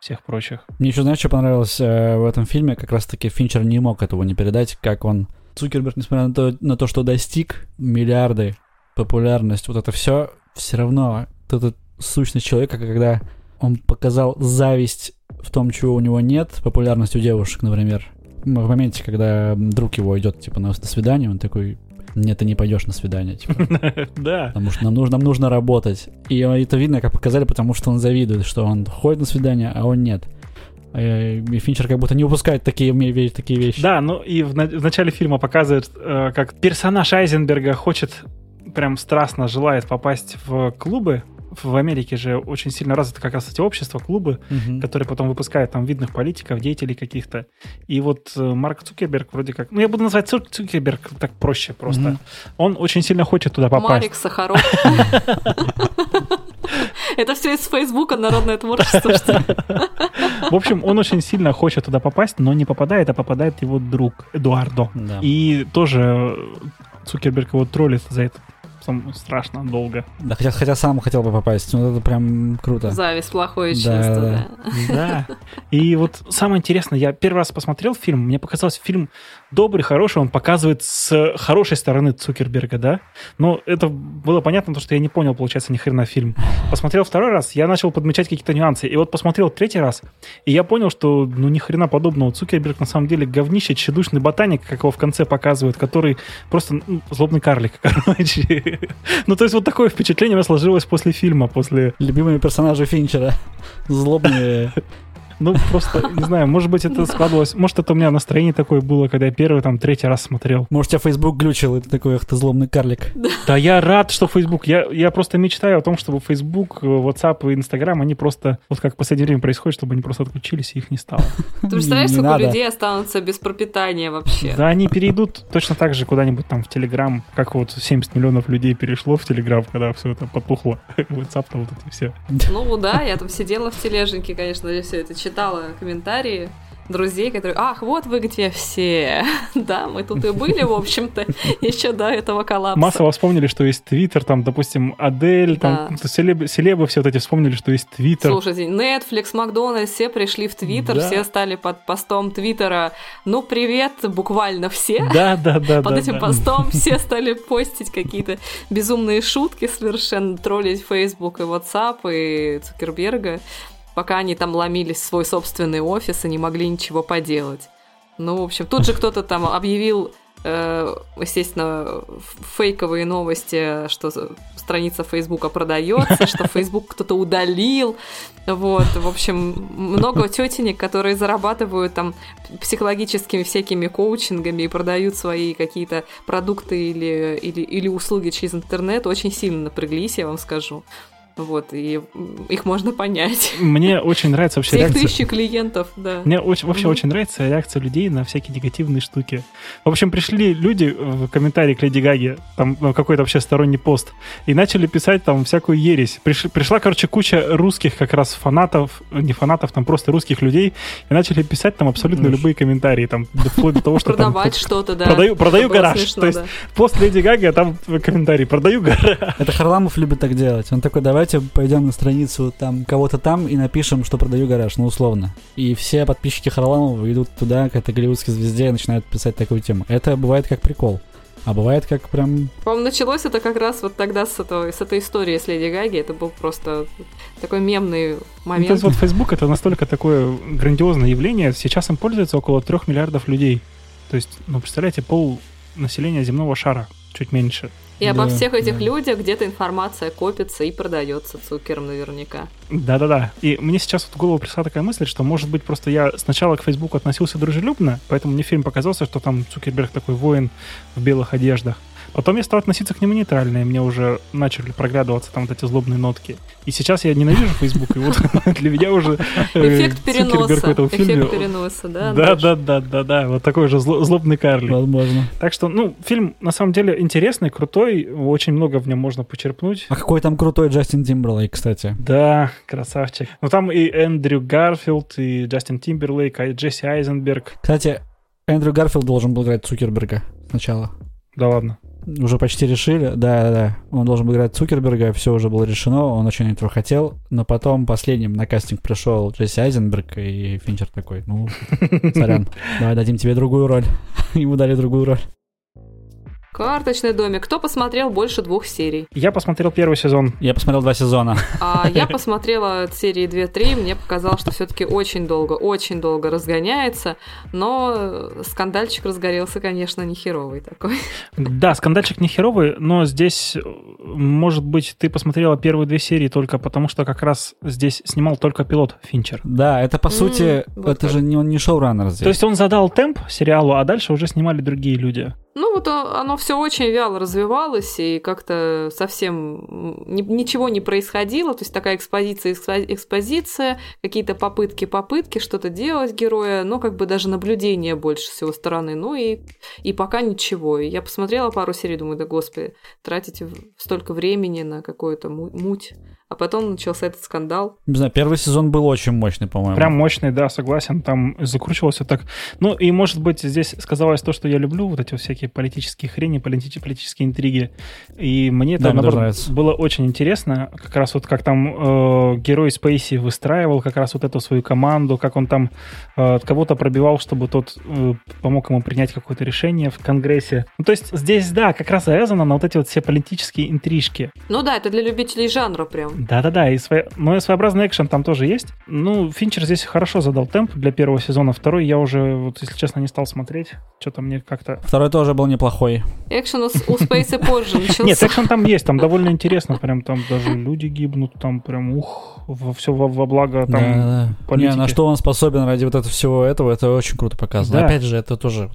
всех прочих. Мне еще, знаешь, что понравилось э, в этом фильме? Как раз-таки Финчер не мог этого не передать, как он... Цукерберг, несмотря на то, на то что достиг миллиарды, популярность, вот это все, все равно вот эта сущность человека, когда он показал зависть в том, чего у него нет, популярность у девушек, например. В моменте, когда друг его идет, типа, на, на свидание, он такой, нет, ты не пойдешь на свидание, типа. Да. Потому что нам нужно, нам нужно работать. И это видно, как показали, потому что он завидует, что он ходит на свидание, а он нет. Э, и Финчер как будто не упускает такие, такие вещи. Да, ну и в, в начале фильма показывают, э, как персонаж Айзенберга хочет, прям страстно желает попасть в клубы, в Америке же очень сильно развито как раз эти общества, клубы, угу. которые потом выпускают там видных политиков, деятелей каких-то. И вот э, Марк Цукерберг вроде как... Ну, я буду называть Цукерберг так проще просто. Угу. Он очень сильно хочет туда попасть. Марик Сахаров. Это все из Фейсбука народное творчество, что ли? В общем, он очень сильно хочет туда попасть, но не попадает, а попадает его друг Эдуардо. И тоже Цукерберг его троллит за это потом страшно долго. Да, хотя, хотя сам хотел бы попасть, ну это прям круто. Зависть, плохое Да, чувство, да. да. Да. И вот самое интересное, я первый раз посмотрел фильм, мне показалось, фильм добрый, хороший, он показывает с хорошей стороны Цукерберга, да? Но это было понятно, потому что я не понял, получается, ни хрена фильм. Посмотрел второй раз, я начал подмечать какие-то нюансы. И вот посмотрел третий раз, и я понял, что ну ни хрена подобного. Цукерберг на самом деле говнище, тщедушный ботаник, как его в конце показывают, который просто ну, злобный карлик, короче. Ну, то есть вот такое впечатление у меня сложилось после фильма, после Любимые персонажи Финчера. Злобные. Ну, просто, не знаю, может быть, это складывалось... Может, это у меня настроение такое было, когда я первый, там, третий раз смотрел. Может, тебя Facebook глючил, и ты такой, ах ты злобный карлик. Да я рад, что Facebook... Я, я просто мечтаю о том, чтобы Facebook, WhatsApp и Instagram, они просто... Вот как в последнее время происходит, чтобы они просто отключились, и их не стало. Ты представляешь, сколько надо. людей останутся без пропитания вообще? Да, они перейдут точно так же куда-нибудь там в Telegram, как вот 70 миллионов людей перешло в Telegram, когда все это потухло. WhatsApp-то вот эти все. Ну да, я там сидела в тележеньке, конечно, я все это читала, комментарии друзей, которые, ах, вот вы где все. Да, мы тут и были, в общем-то, еще до этого коллапса. Массово вспомнили, что есть Твиттер, там, допустим, Адель, там, Да. селебы, селебы все вот эти вспомнили, что есть Твиттер. Слушайте, Netflix, Макдональдс, все пришли в Твиттер, Да. все стали под постом Твиттера, ну, привет, буквально все. Да, да, да, Под да, этим да. постом все стали постить какие-то безумные шутки совершенно, троллить Facebook и WhatsApp и Цукерберга, пока они там ломились в свой собственный офис и не могли ничего поделать. Ну, в общем, тут же кто-то там объявил, э, естественно, фейковые новости, что страница Фейсбука продается, что Фейсбук кто-то удалил. Вот, в общем, много тетенек, которые зарабатывают там психологическими всякими коучингами и продают свои какие-то продукты или, или, или услуги через интернет, очень сильно напряглись, я вам скажу. Вот, и их можно понять. Мне очень нравится вообще реакция. тысячи клиентов, да. Мне очень, вообще Мгм. очень нравится реакция людей на всякие негативные штуки. В общем, пришли люди в комментарии к Леди Гаге, там ну, какой-то вообще сторонний пост, и начали писать там всякую ересь. Приш- пришла, короче, куча русских как раз фанатов, не фанатов, там просто русских людей, и начали писать там абсолютно Ну, любые комментарии, там вплоть до того, что там Продавать что-то, да. продаю- продаю было гараж. смешно, То есть да. пост Леди Гаги, а там комментарий, продаю гараж. Это Харламов любит так делать. Он такой, давайте пойдем на страницу там кого-то там и напишем, что продаю гараж, ну условно. И все подписчики Харламова идут туда, к этой голливудской звезде и начинают писать такую тему. Это бывает как прикол. А бывает как прям... По-моему, началось это как раз вот тогда с, этого, с этой истории с Леди Гаги. Это был просто такой мемный Ну, то момент. есть вот Facebook это настолько такое грандиозное явление. Сейчас им пользуется около трех миллиардов людей. То есть, ну, представляете, пол населения земного шара, чуть меньше. И обо Да, всех этих да. людях где-то информация копится и продается Цукером наверняка. Да-да-да. И мне сейчас вот в голову пришла такая мысль, что, может быть, просто я сначала к Facebook относился дружелюбно, поэтому мне фильм показался, что там Цукерберг такой воин в белых одеждах. Потом я стал относиться к нему нейтрально, и мне уже начали проглядываться там вот эти злобные нотки. И сейчас я ненавижу Facebook, и вот для меня уже э, Эффект переноса. Эффект переноса, да? Да, да, да, да, да, вот такой же зло- злобный карлик. Возможно. Так что, ну, фильм на самом деле интересный, крутой, очень много в нем можно почерпнуть. А какой там крутой Джастин Тимберлейк, кстати. Да, красавчик. Ну, там и Эндрю Гарфилд, и Джастин Тимберлейк, и Джесси Айзенберг. Кстати, Эндрю Гарфилд должен был играть Цукерберга сначала. Да ладно. Уже почти решили, да, да, да. Он должен был играть Цукерберга, все уже было решено, он очень этого хотел, но потом последним на кастинг пришел Джесси Айзенберг, и Финчер такой, ну, сорян, давай дадим тебе другую роль. Ему дали другую роль. Карточный домик. Кто посмотрел больше двух серий? Я посмотрел первый сезон. Я посмотрел два сезона. А я посмотрела от серии 2-3, мне показалось, что все-таки очень долго, очень долго разгоняется, но скандальчик разгорелся, конечно, не херовый такой. Да, скандальчик не херовый, но здесь, может быть, ты посмотрела первые две серии только потому, что как раз здесь снимал только пилот Финчер. Да, это по сути, вот это как. же не, он не шоураннер здесь. То есть он задал темп сериалу, а дальше уже снимали другие люди. Ну вот оно все очень вяло развивалось и как-то совсем ничего не происходило. То есть такая экспозиция, экспо- экспозиция, какие-то попытки, попытки что-то делать героя, но как бы даже наблюдение больше с его стороны. Ну и, и пока ничего. И я посмотрела пару серий, думаю, да господи, тратить в- столько времени на какую-то му- муть а потом начался этот скандал. Не знаю, первый сезон был очень мощный, по-моему. Прям мощный, да, согласен. Там закручивался так. Ну, и, может быть, здесь сказалось то, что я люблю вот эти вот всякие политические хрени, полити- политические интриги. И мне это, Да, мне наоборот, нравится. было очень интересно. Как раз вот как там э, герой Спейси выстраивал как раз вот эту свою команду, как он там э, кого-то пробивал, чтобы тот э, помог ему принять какое-то решение в Конгрессе. Ну, то есть здесь, да, как раз завязано на вот эти вот все политические интрижки. Ну да, это для любителей жанра прям. Да-да-да, и свое... но и своеобразный экшен там тоже есть. Ну, Финчер здесь хорошо задал темп для первого сезона. Второй я уже, вот, если честно, не стал смотреть. Что-то мне как-то... Второй тоже был неплохой. Экшен у, у Спейса позже начался. Нет, экшен там есть, там довольно интересно. Прям там даже люди гибнут, там прям ух, во, все во, во благо там Да, да. политики. Не, на что он способен ради вот этого всего этого, это очень круто показано. Да. Опять же, это тоже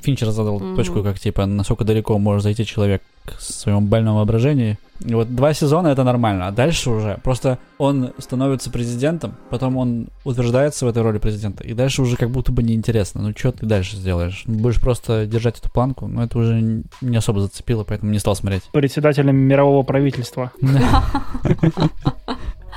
Финчер задал Мгм. точку, как типа, насколько далеко может зайти человек в своем больном воображении. И вот два сезона это нормально, а дальше уже просто он становится президентом, потом он утверждается в этой роли президента, и дальше уже как будто бы неинтересно. Ну, что ты дальше сделаешь? Будешь просто держать эту планку, но это уже не особо зацепило, поэтому не стал смотреть. председателем мирового правительства.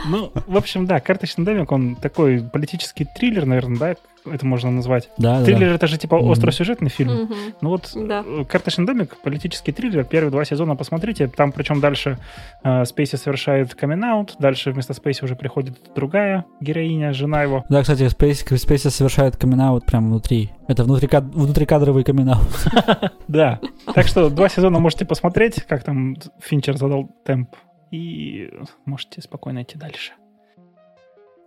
Ну, в общем, да, «Карточный домик», он такой политический триллер, наверное, да, это можно назвать. Да, да. Триллер — это же типа Мгм. остросюжетный фильм. Мгм. Ну вот Да. э, «Карточный домик», политический триллер, первые два сезона посмотрите. Там причем дальше э, Спейси совершает камин дальше вместо Спейси уже приходит другая героиня, жена его. Да, кстати, Спейси, Спейси совершает камин прямо внутри. Это внутрикад- внутрикадровый камин Да. Так что два сезона можете посмотреть, как там Финчер задал темп. И можете спокойно идти дальше.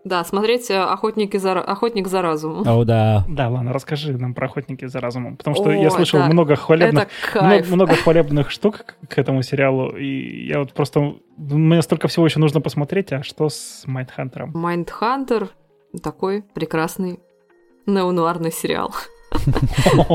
Да, смотреть э, «Охотники за... «Охотник за разумом». О, да. Да, ладно, расскажи нам про «Охотники за разумом». Потому что О, я слышал это- много хвалебных Это много, много хвалебных штук к- к этому сериалу, и я вот просто... Мне столько всего еще нужно посмотреть, а что с Майндхантером? Майндхантер такой прекрасный неонуарный сериал.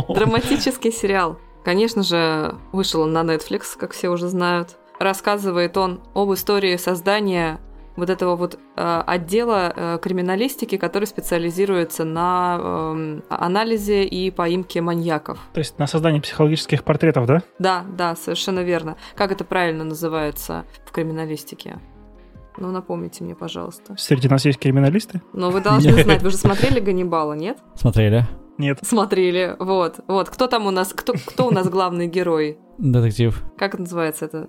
Драматический сериал. Конечно же, вышел он на Netflix, как все уже знают. Рассказывает он об истории создания вот этого вот э, отдела э, криминалистики, который специализируется на эм, анализе и поимке маньяков. То есть на создание психологических портретов, да? Да, да, совершенно верно. Как это правильно называется в криминалистике? Ну, напомните мне, пожалуйста. Среди нас есть криминалисты? Но вы должны знать, вы же смотрели Ганнибала, нет? Смотрели? Нет. Смотрели, вот. Вот, кто там у нас, кто, кто у нас главный герой? Детектив. Как называется эта э,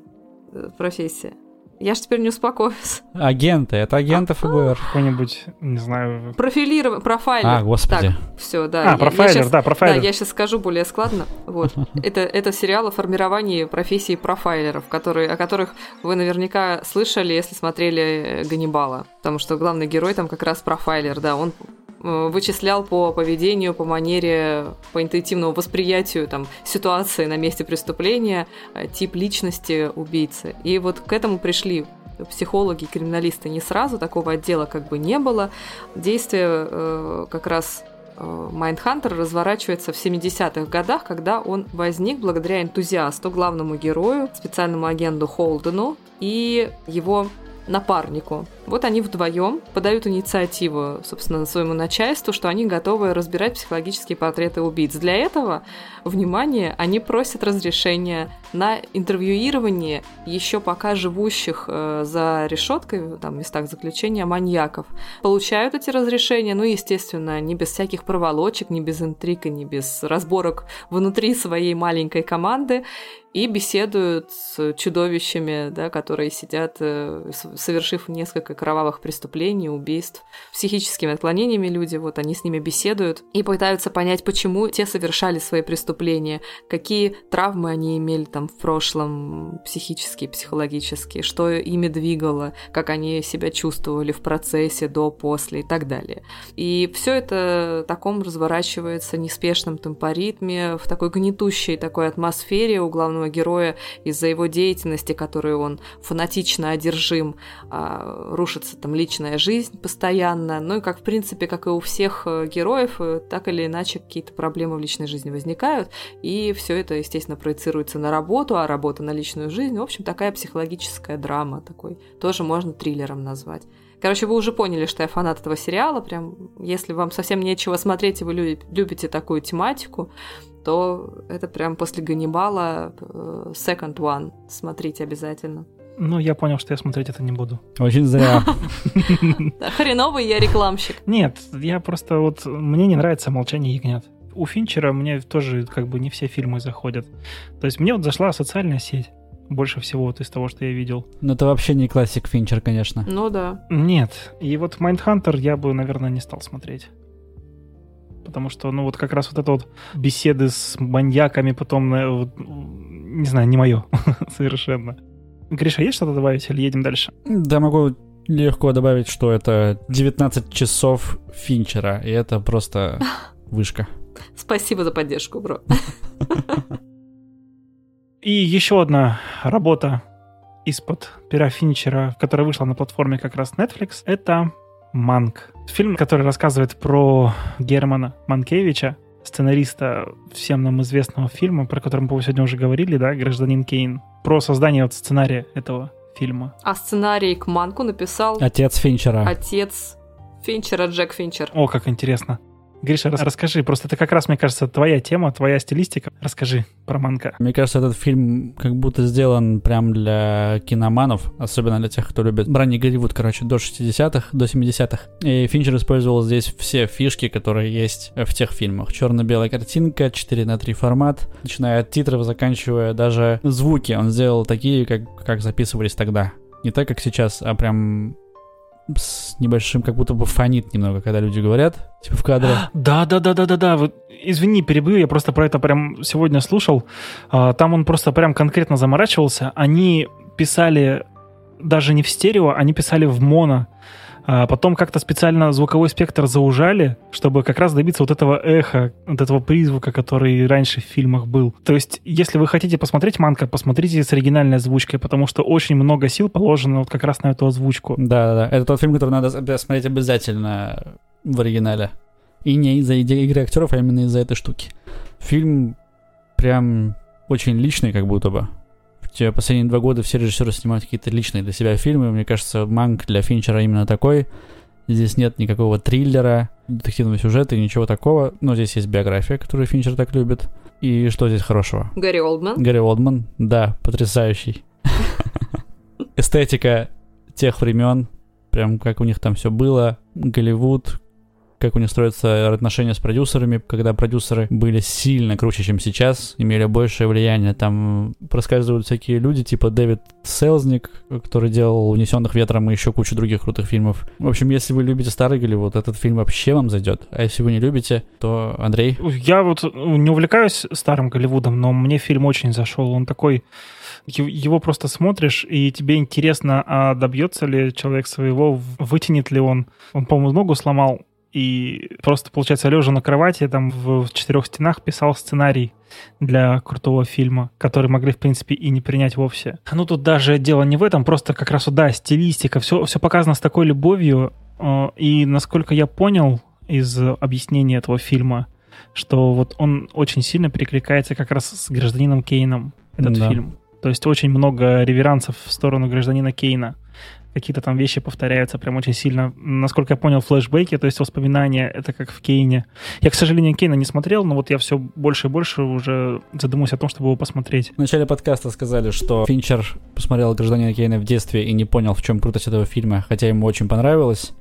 профессия? Я ж теперь не успокоюсь. Агенты. Это агенты ФБР. Какой-нибудь, не знаю... Профилирование, профайлер. А, господи. Так, все, да. А, я- я профайлер, щас- да, Да, профайлер. я сейчас скажу более складно. Вот. Это, это сериал о формировании профессии профайлеров, которые, о которых вы наверняка слышали, если смотрели э, Ганнибала. Потому что главный герой там как раз профайлер, да, он э, вычислял по поведению, по манере, по интуитивному восприятию там, ситуации на месте преступления э, тип личности убийцы. И вот к этому пришли психологи, криминалисты не сразу, такого отдела как бы не было. Действие э, как раз Майндхантер разворачивается в 70-х годах, когда он возник благодаря энтузиасту, главному герою, специальному агенту Холдену и его напарнику. Вот они вдвоем подают инициативу, собственно, своему начальству, что они готовы разбирать психологические портреты убийц. Для этого, внимание, они просят разрешения на интервьюирование еще пока живущих э, за решеткой, там, в местах заключения маньяков. Получают эти разрешения, ну, естественно, не без всяких проволочек, не без интриг не без разборок внутри своей маленькой команды и беседуют с чудовищами, да, которые сидят, э, совершив несколько кровавых преступлений, убийств, психическими отклонениями люди, вот они с ними беседуют и пытаются понять, почему те совершали свои преступления, какие травмы они имели там в прошлом, психические, психологические, что ими двигало, как они себя чувствовали в процессе, до, после и так далее. И все это в таком разворачивается неспешном темпоритме, в такой гнетущей такой атмосфере у главного героя из-за его деятельности, которой он фанатично одержим, а, рушится там личная жизнь постоянно. Ну и как, в принципе, как и у всех э, героев, э, так или иначе какие-то проблемы в личной жизни возникают. И все это, естественно, проецируется на работу, а работа на личную жизнь. В общем, такая психологическая драма такой. Тоже можно триллером назвать. Короче, вы уже поняли, что я фанат этого сериала. Прям, если вам совсем нечего смотреть, и вы лю- любите такую тематику, то это прям после Ганнибала э, second one. Смотрите обязательно. Ну, я понял, что я смотреть это не буду. Очень зря. Хреновый я рекламщик. Нет, я просто вот... Мне не нравится «Молчание ягнят». У Финчера мне тоже как бы не все фильмы заходят. То есть мне вот зашла социальная сеть больше всего вот из того, что я видел. Но это вообще не классик Финчер, конечно. Ну да. Нет. И вот Майндхантер я бы, наверное, не стал смотреть. Потому что, ну, вот как раз вот это вот беседы с маньяками потом, э, вот, не знаю, не мое совершенно. Гриша, есть что-то добавить или едем дальше? Да, могу легко добавить, что это 19 часов Финчера, и это просто вышка. Спасибо за поддержку, бро. И еще одна работа из-под пера Финчера, которая вышла на платформе как раз Netflix, это «Манк». Фильм, который рассказывает про Германа Манкевича, сценариста всем нам известного фильма, про который мы сегодня уже говорили, да, «Гражданин Кейн», про создание вот сценария этого фильма. А сценарий к Манку написал Отец Финчера. отец Финчера Джек Финчер. О, как интересно. Гриша, рас- расскажи, просто это как раз, мне кажется, твоя тема, твоя стилистика. Расскажи про Манка. Мне кажется, этот фильм как будто сделан прям для киноманов, особенно для тех, кто любит ранний Голливуд, короче, до 60-х, до 70-х. И Финчер использовал здесь все фишки, которые есть в тех фильмах. Черно-белая картинка, 4 на 3 формат, начиная от титров, заканчивая даже звуки. Он сделал такие, как, как записывались тогда. Не так, как сейчас, а прям с небольшим, как будто бы фонит немного, когда люди говорят, типа в кадре. Да, да, да, да, да, да. Вот, извини, перебью, я просто про это прям сегодня слушал. А, Там он просто прям конкретно заморачивался. Они писали даже не в стерео, они писали в моно. А потом как-то специально звуковой спектр заужали, чтобы как раз добиться вот этого эха, вот этого призвука, который раньше в фильмах был. То есть, если вы хотите посмотреть Манка, посмотрите с оригинальной озвучкой, потому что очень много сил положено вот как раз на эту озвучку. Да-да-да, это тот фильм, который надо обя- смотреть обязательно в оригинале. И не из-за игры актеров, а именно из-за этой штуки. Фильм прям очень личный, как будто бы. В те последние два года все режиссеры снимают какие-то личные для себя фильмы. Мне кажется, Манк для Финчера именно такой. Здесь нет никакого триллера, детективного сюжета и ничего такого. Но здесь есть биография, которую Финчер так любит. И что здесь хорошего? Гарри Олдман. Гарри Олдман, да, потрясающий. Эстетика тех времен, прям как у них там все было, Голливуд, как у них строятся отношения с продюсерами, когда продюсеры были сильно круче, чем сейчас, имели большее влияние. Там проскальзывают всякие люди, типа Дэвид Селзник, который делал «Унесенных ветром» и еще кучу других крутых фильмов. В общем, если вы любите старый Голливуд, этот фильм вообще вам зайдет. А если вы не любите, то, Андрей, Я вот не увлекаюсь старым Голливудом, но мне фильм очень зашел. Он такой... Его просто смотришь, и тебе интересно, а добьется ли человек своего, вытянет ли он. Он, по-моему, ногу сломал, и просто, получается, лежа на кровати, там в, в четырех стенах писал сценарий для крутого фильма, который могли, в принципе, и не принять вовсе. Ну, тут даже дело не в этом, просто как раз, да, стилистика, все, все показано с такой любовью, э, и, насколько я понял из объяснения этого фильма, что вот он очень сильно перекликается как раз с гражданином Кейном, этот Да. фильм. То есть очень много реверансов в сторону гражданина Кейна. Какие-то там вещи повторяются прям очень сильно. Насколько я понял, флешбеки, то есть воспоминания, это как в Кейне. Я, к сожалению, Кейна не смотрел, но вот я все больше и больше уже задумываюсь о том, чтобы его посмотреть. В начале подкаста сказали, что Финчер посмотрел «Гражданина Кейна» в детстве и не понял, в чем крутость этого фильма, хотя ему очень понравилось.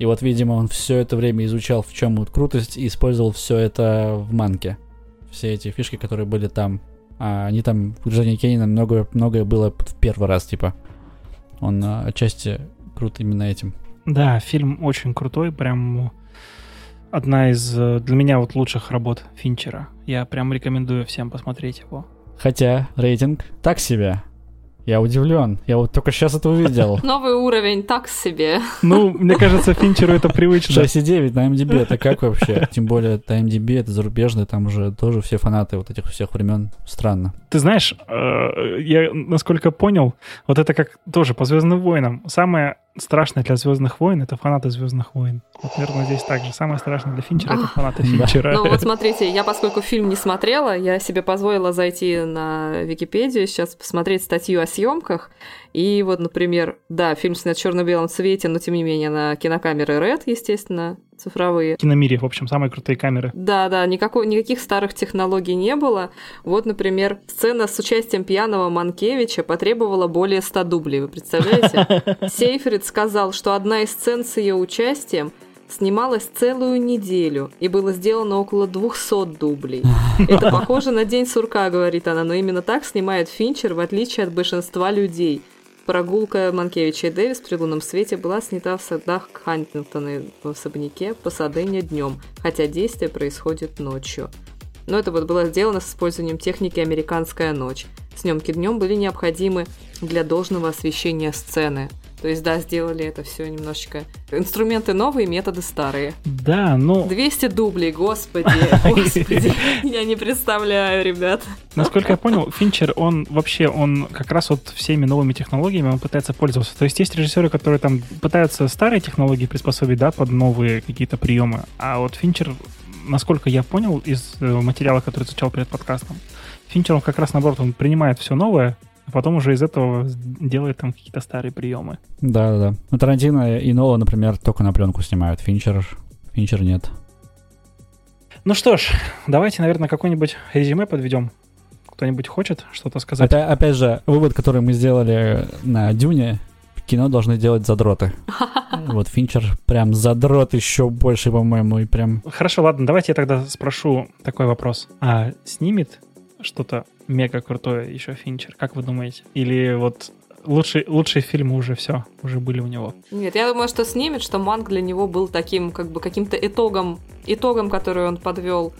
И вот, видимо, он все это время изучал, в чем вот крутость, и использовал все это в манке. Все эти фишки, которые были там. А они там в «Гражданине Кейна» многое, многое было в первый раз, типа. Он а, отчасти крут именно этим. Да, фильм очень крутой, прям одна из э, для меня вот лучших работ Финчера. Я прям рекомендую всем посмотреть его. Хотя рейтинг так себе. Я удивлен. Я вот только сейчас это увидел. Новый уровень, так себе. Ну, мне кажется, Финчеру это привычно. 6,9 на MDB, это как вообще? Тем более, это MDB, это зарубежный, там уже тоже все фанаты вот этих всех времен. Странно. Ты знаешь, э, я насколько понял, вот это как тоже по Звездным войнам. Самое страшное для Звездных войн это фанаты Звездных войн. Вот, наверное, здесь также. Самое страшное для Финчера это фанаты. Финчера. Ну вот смотрите, я поскольку фильм не смотрела, я себе позволила зайти на Википедию, сейчас посмотреть статью о съемках, И вот, например, да, фильм снят в черно-белом цвете, но тем не менее на кинокамеры Red, естественно, цифровые. В киномире, в общем, самые крутые камеры. Да, да, никакой, никаких старых технологий не было. Вот, например, сцена с участием пьяного Манкевича потребовала более 100 дублей, вы представляете? Сейфрид сказал, что одна из сцен с ее участием снималась целую неделю и было сделано около 200 дублей. Это похоже на День сурка, говорит она, но именно так снимает Финчер, в отличие от большинства людей. Прогулка Манкевича и Дэвис при лунном свете была снята в садах Хантингтона в особняке по Садене днем, хотя действие происходит ночью. Но это вот было сделано с использованием техники «Американская ночь». Съемки днем были необходимы для должного освещения сцены – то есть, да, сделали это все немножечко. Инструменты новые, методы старые. Да, ну... 200 дублей, господи, господи. Я не представляю, ребят. Насколько я понял, Финчер, он вообще, он как раз вот всеми новыми технологиями он пытается пользоваться. То есть есть режиссеры, которые там пытаются старые технологии приспособить, да, под новые какие-то приемы. А вот Финчер, насколько я понял из э, материала, который изучал перед подкастом, Финчер, он как раз наоборот, он принимает все новое, а потом уже из этого делает там какие-то старые приемы. Да, да, да. Ну, Тарантино и Нола, например, только на пленку снимают. Финчер, Финчер нет. Ну что ж, давайте, наверное, какой-нибудь резюме подведем. Кто-нибудь хочет что-то сказать? Опять, опять же, вывод, который мы сделали на Дюне, кино должны делать задроты. Вот Финчер прям задрот еще больше, по-моему, и прям... Хорошо, ладно, давайте я тогда спрошу такой вопрос. А снимет что-то мега крутое еще Финчер, как вы думаете? Или вот лучшие, лучшие фильмы уже все, уже были у него. Нет, я думаю, что снимет, что Манг для него был таким, как бы, каким-то итогом, итогом, который он подвел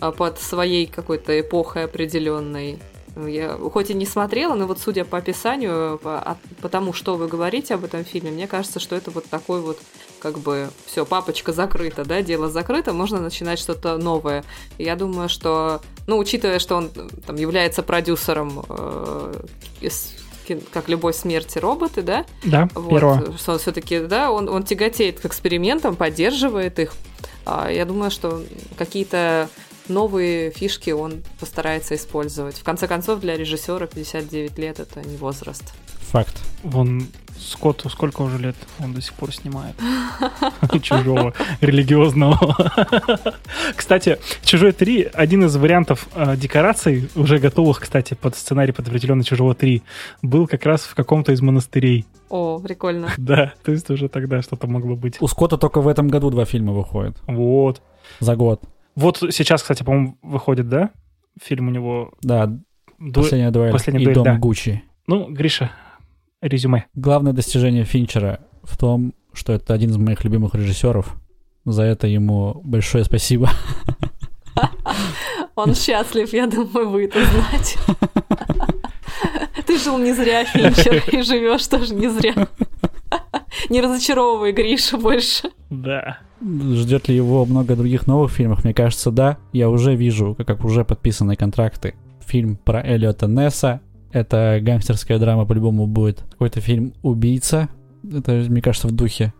а, под своей какой-то эпохой определенной. Я хоть и не смотрела, но вот судя по описанию, по, по тому, что вы говорите об этом фильме, мне кажется, что это вот такой вот, как бы, все, папочка закрыта, да, дело закрыто, можно начинать что-то новое. И я думаю, что, ну, учитывая, что он там является продюсером э, из как любой смерти роботы, да? Да, вот, первого. Что он все-таки, да, он, он тяготеет к экспериментам, поддерживает их. А, я думаю, что какие-то новые фишки он постарается использовать. В конце концов, для режиссера 59 лет это не возраст. Факт. Вон Скотту сколько уже лет он до сих пор снимает? Чужого религиозного. Кстати, Чужой 3 один из вариантов э, декораций, уже готовых, кстати, под сценарий под определенный Чужого 3, был как раз в каком-то из монастырей. О, прикольно. Да, то есть уже тогда что-то могло быть. У Скотта только в этом году два фильма выходят. Вот. За год. Вот сейчас, кстати, по-моему, выходит, да? Фильм у него... Да, Ду... «Последняя дуэль» Последняя и дуэль, «Дом да. Гуччи». Ну, Гриша, резюме. Главное достижение Финчера в том, что это один из моих любимых режиссеров. За это ему большое спасибо. Он счастлив, я думаю, вы это знаете. Ты жил не зря, Финчер, и живешь тоже не зря. Не разочаровывай Гриша больше. Да. Ждет ли его много других новых фильмов? Мне кажется, да. Я уже вижу, как уже подписаны контракты. Фильм про Эллиота Несса. Это гангстерская драма по-любому будет. Какой-то фильм «Убийца». Это, мне кажется, в духе.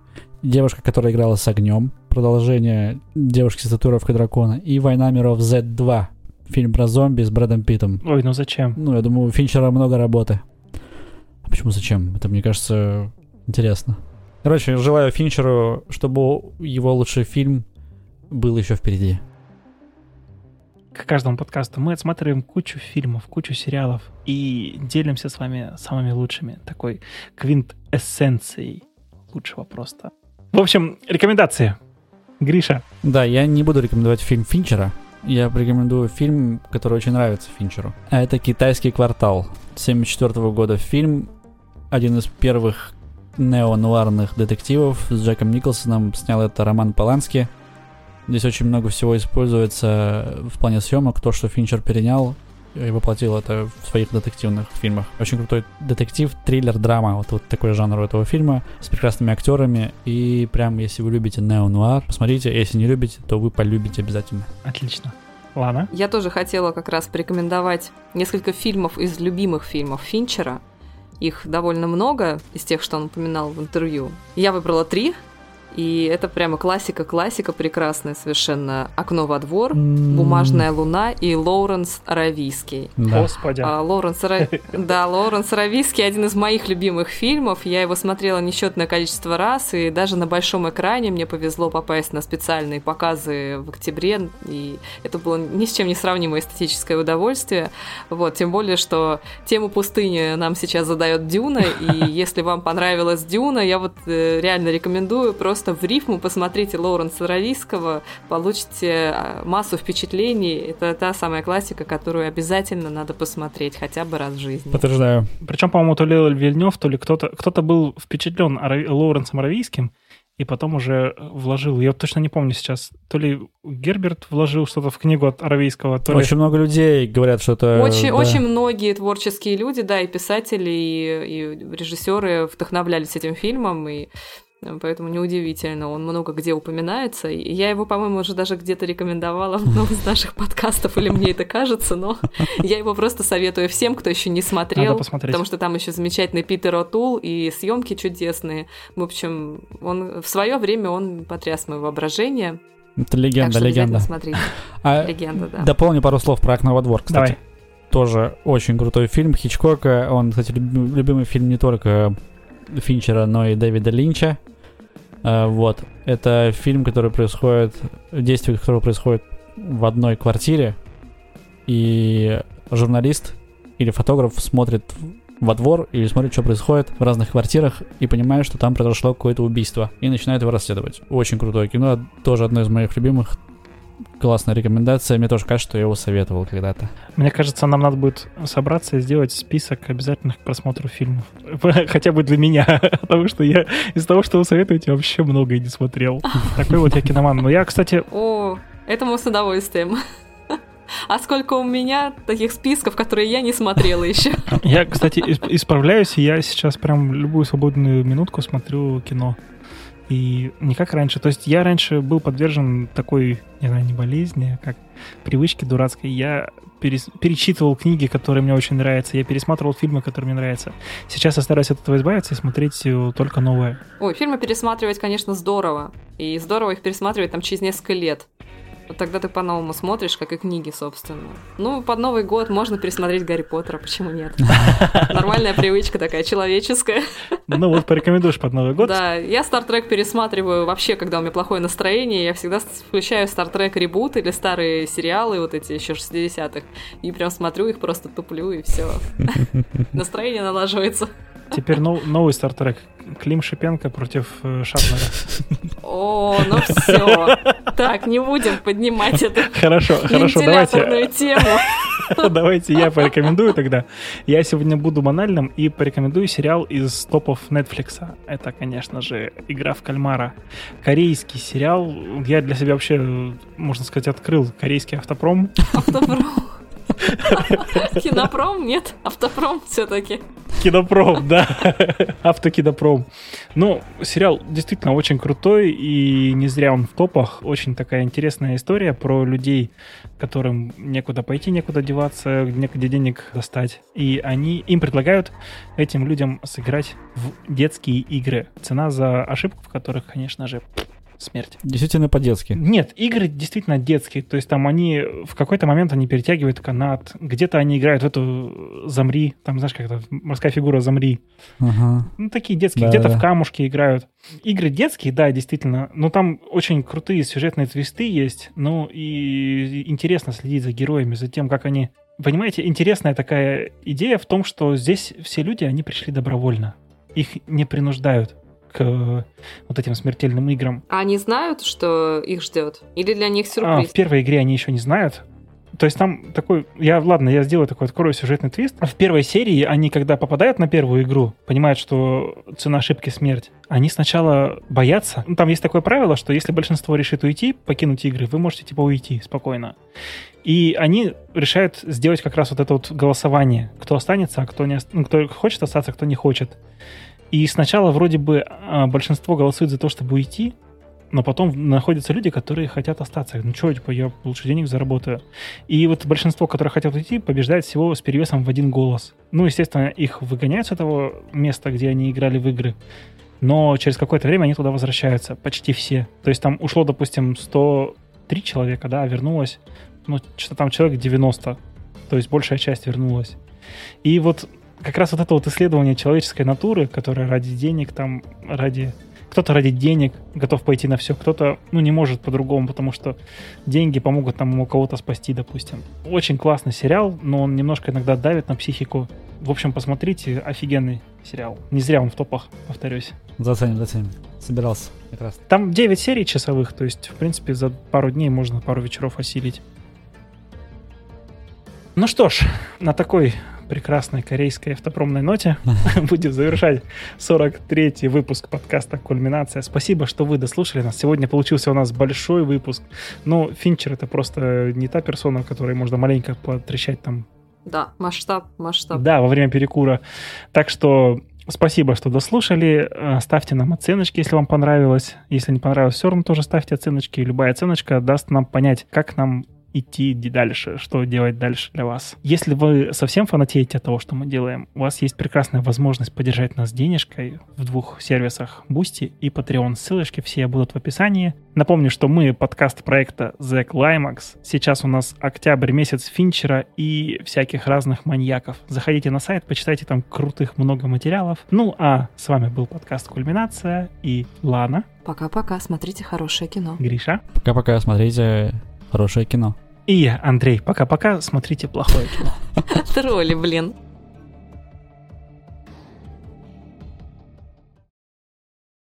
Девушка, которая играла с огнем. Продолжение девушки с татуировкой дракона. И «Война миров Z2». Фильм про зомби с Брэдом Питтом. Ой, ну зачем? Ну, я думаю, у Финчера много работы. А почему зачем? Это, мне кажется, интересно. Короче, желаю Финчеру, чтобы его лучший фильм был еще впереди. К каждому подкасту мы отсматриваем кучу фильмов, кучу сериалов и делимся с вами самыми лучшими. Такой квинт-эссенцией лучшего просто. В общем, рекомендации. Гриша. Да, я не буду рекомендовать фильм Финчера. Я порекомендую фильм, который очень нравится Финчеру. А это «Китайский квартал». 74 года фильм. Один из первых неонуарных детективов с Джеком Николсоном. Снял это Роман Полански. Здесь очень много всего используется в плане съемок. То, что Финчер перенял и воплотил это в своих детективных фильмах. Очень крутой детектив, триллер, драма. Вот, вот такой жанр у этого фильма с прекрасными актерами. И прям, если вы любите неонуар, посмотрите. Если не любите, то вы полюбите обязательно. Отлично. Лана? Я тоже хотела как раз порекомендовать несколько фильмов из любимых фильмов Финчера. Их довольно много из тех, что он упоминал в интервью. Я выбрала три. И это прямо классика-классика прекрасная совершенно. «Окно во двор», «Бумажная луна» и Лоуренс Аравийский. Да. Господи. А, Лоуренс, Ара- да, Лоуренс Аравийский один из моих любимых фильмов. Я его смотрела несчетное количество раз, и даже на большом экране мне повезло попасть на специальные показы в октябре, и это было ни с чем не сравнимое эстетическое удовольствие. Вот, тем более, что тему пустыни нам сейчас задает Дюна, и если вам понравилась Дюна, я вот э, реально рекомендую просто в рифму посмотрите Лоуренса Аравийского, получите а, массу впечатлений. Это та самая классика, которую обязательно надо посмотреть хотя бы раз в жизни. Подтверждаю. Причем, по-моему, то ли Вильнев, то ли кто-то кто был впечатлен Лоуренсом Аравийским, и потом уже вложил. Я вот точно не помню сейчас. То ли Герберт вложил что-то в книгу от Аравийского, то ли... Очень много людей говорят, что это... Очень, да. очень многие творческие люди, да, и писатели, и, и режиссеры вдохновлялись этим фильмом, и э, поэтому неудивительно, он много где упоминается. И я его, по-моему, уже даже где-то рекомендовала в одном из наших подкастов, или мне это кажется, но я его просто советую всем, кто еще не смотрел, потому что там еще замечательный Питер О'Тул и съемки чудесные. В общем, он в свое время он потряс мое воображение. Это так легенда, что обязательно легенда. смотрите. А, Легенда, да. Дополню пару слов про «Окно во двор», кстати. Давай. Тоже очень крутой фильм Хичкока. Он, кстати, любим- любимый фильм не только Финчера, но и Дэвида Линча. Э, Вот. Это фильм, который происходит... Действие которого происходит в одной квартире. И журналист или фотограф смотрит во двор или смотрит, что происходит в разных квартирах и понимает, что там произошло какое-то убийство. И начинает его расследовать. Очень крутое кино. Тоже одно из моих любимых. Классная рекомендация. Мне тоже кажется, что я его советовал когда-то. Мне кажется, нам надо будет собраться и сделать список обязательных к просмотру фильмов. Хотя бы для меня, потому что я из того, что вы советуете, вообще многое не смотрел. Такой вот я киноман. Но я, кстати, О, это мы с удовольствием. А сколько у меня таких списков, которые я не смотрела еще. я, кстати, исп- исправляюсь, и я сейчас прям любую свободную минутку смотрю кино. И не как раньше. То есть я раньше был подвержен такой, не знаю, не болезни, а как привычке дурацкой. Я перес- перечитывал книги, которые мне очень нравятся. Я пересматривал фильмы, которые мне нравятся. Сейчас я стараюсь от этого избавиться и смотреть э, только новое. Ой, фильмы пересматривать, конечно, здорово. И здорово их пересматривать там через несколько лет. Тогда ты по-новому смотришь, как и книги, собственно. Ну, под Новый год можно пересмотреть Гарри Поттера, почему нет? Нормальная привычка такая, человеческая. Ну вот, порекомендуешь под Новый год. Да, я Стартрек пересматриваю вообще, когда у меня плохое настроение. Я всегда включаю Стартрек ребут или старые сериалы, вот эти еще 60-х, и прям смотрю их, просто туплю, и все. Настроение налаживается. Теперь нов- новый стартрек. Клим Шипенко против э, Шапнера. О, ну все. Так, не будем поднимать эту Хорошо, хорошо, давайте. тему. Давайте я порекомендую тогда. Я сегодня буду банальным и порекомендую сериал из топов Netflix. Это, конечно же, «Игра в кальмара». Корейский сериал. Я для себя вообще, можно сказать, открыл корейский автопром. Автопром. Кинопром? Нет, автопром все-таки. Кинопром, да. Автокинопром. Ну, сериал действительно очень крутой, и не зря он в топах. Очень такая интересная история про людей, которым некуда пойти, некуда деваться, некуда денег достать. И они, им предлагают этим людям сыграть в детские игры. Цена за ошибку, в которых, конечно же, смерть. Действительно по-детски. Нет, игры действительно детские. То есть там они в какой-то момент они перетягивают канат, где-то они играют в эту замри, там знаешь как это морская фигура замри. Ага. Ну такие детские, Да, где-то да. в камушки играют. Игры детские, да, действительно. Но там очень крутые сюжетные твисты есть. Ну и интересно следить за героями, за тем, как они. Понимаете, интересная такая идея в том, что здесь все люди, они пришли добровольно. Их не принуждают к э, вот этим смертельным играм. А они знают, что их ждет? Или для них А, сюрприз? в первой игре они еще не знают. То есть там такой... Я, ладно, я сделаю такой, открою сюжетный твист. В первой серии они, когда попадают на первую игру, понимают, что цена ошибки смерть. Они сначала боятся. Ну, там есть такое правило, что если большинство решит уйти, покинуть игры, вы можете типа уйти спокойно. И они решают сделать как раз вот это вот голосование. Кто останется, а кто не... Ну, кто хочет остаться, а кто не хочет. И сначала вроде бы а, большинство голосует за то, чтобы уйти, но потом находятся люди, которые хотят остаться. Ну что, типа, я лучше денег заработаю. И вот большинство, которые хотят уйти, побеждает всего с перевесом в один голос. Ну, естественно, их выгоняют с этого места, где они играли в игры. но через какое-то время они туда возвращаются, почти все. То есть там ушло, допустим, 103 человека, да, вернулось, ну, что-то там человек 90, то есть большая часть вернулась. И вот как раз вот это вот исследование человеческой натуры, которое ради денег, там, ради кто-то ради денег готов пойти на все, кто-то, ну, не может по-другому, потому что деньги помогут там у кого-то спасти, допустим. Очень классный сериал, но он немножко иногда давит на психику. В общем, посмотрите, офигенный сериал. Не зря он в топах, повторюсь. Заценим, заценим. Собирался как раз. Там 9 серий часовых, то есть, в принципе, за пару дней можно пару вечеров осилить. Ну что ж, на такой прекрасной корейской автопромной ноте будем завершать 43-й выпуск подкаста «Кульминация». Спасибо, что вы дослушали нас. Сегодня получился у нас большой выпуск. Но Финчер — это просто не та персона, которой можно маленько потрещать там. Да, масштаб, масштаб. Да, во время перекура. Так что Спасибо, что дослушали. Э, ставьте нам оценочки, если вам понравилось. Если не понравилось, все равно тоже ставьте оценочки. Любая оценочка даст нам понять, как нам идти дальше, что делать дальше для вас. Если вы совсем фанатеете от того, что мы делаем, у вас есть прекрасная возможность поддержать нас денежкой в двух сервисах Boosty и Patreon. Ссылочки все будут в описании. Напомню, что мы подкаст проекта The Climax. Сейчас у нас октябрь месяц Финчера и всяких разных маньяков. Заходите на сайт, почитайте там крутых много материалов. Ну а с вами был подкаст Кульминация и Лана. Пока-пока, смотрите хорошее кино. Гриша. Пока-пока, смотрите хорошее кино. И я, Андрей. Пока-пока, смотрите плохое кино. Тролли, блин.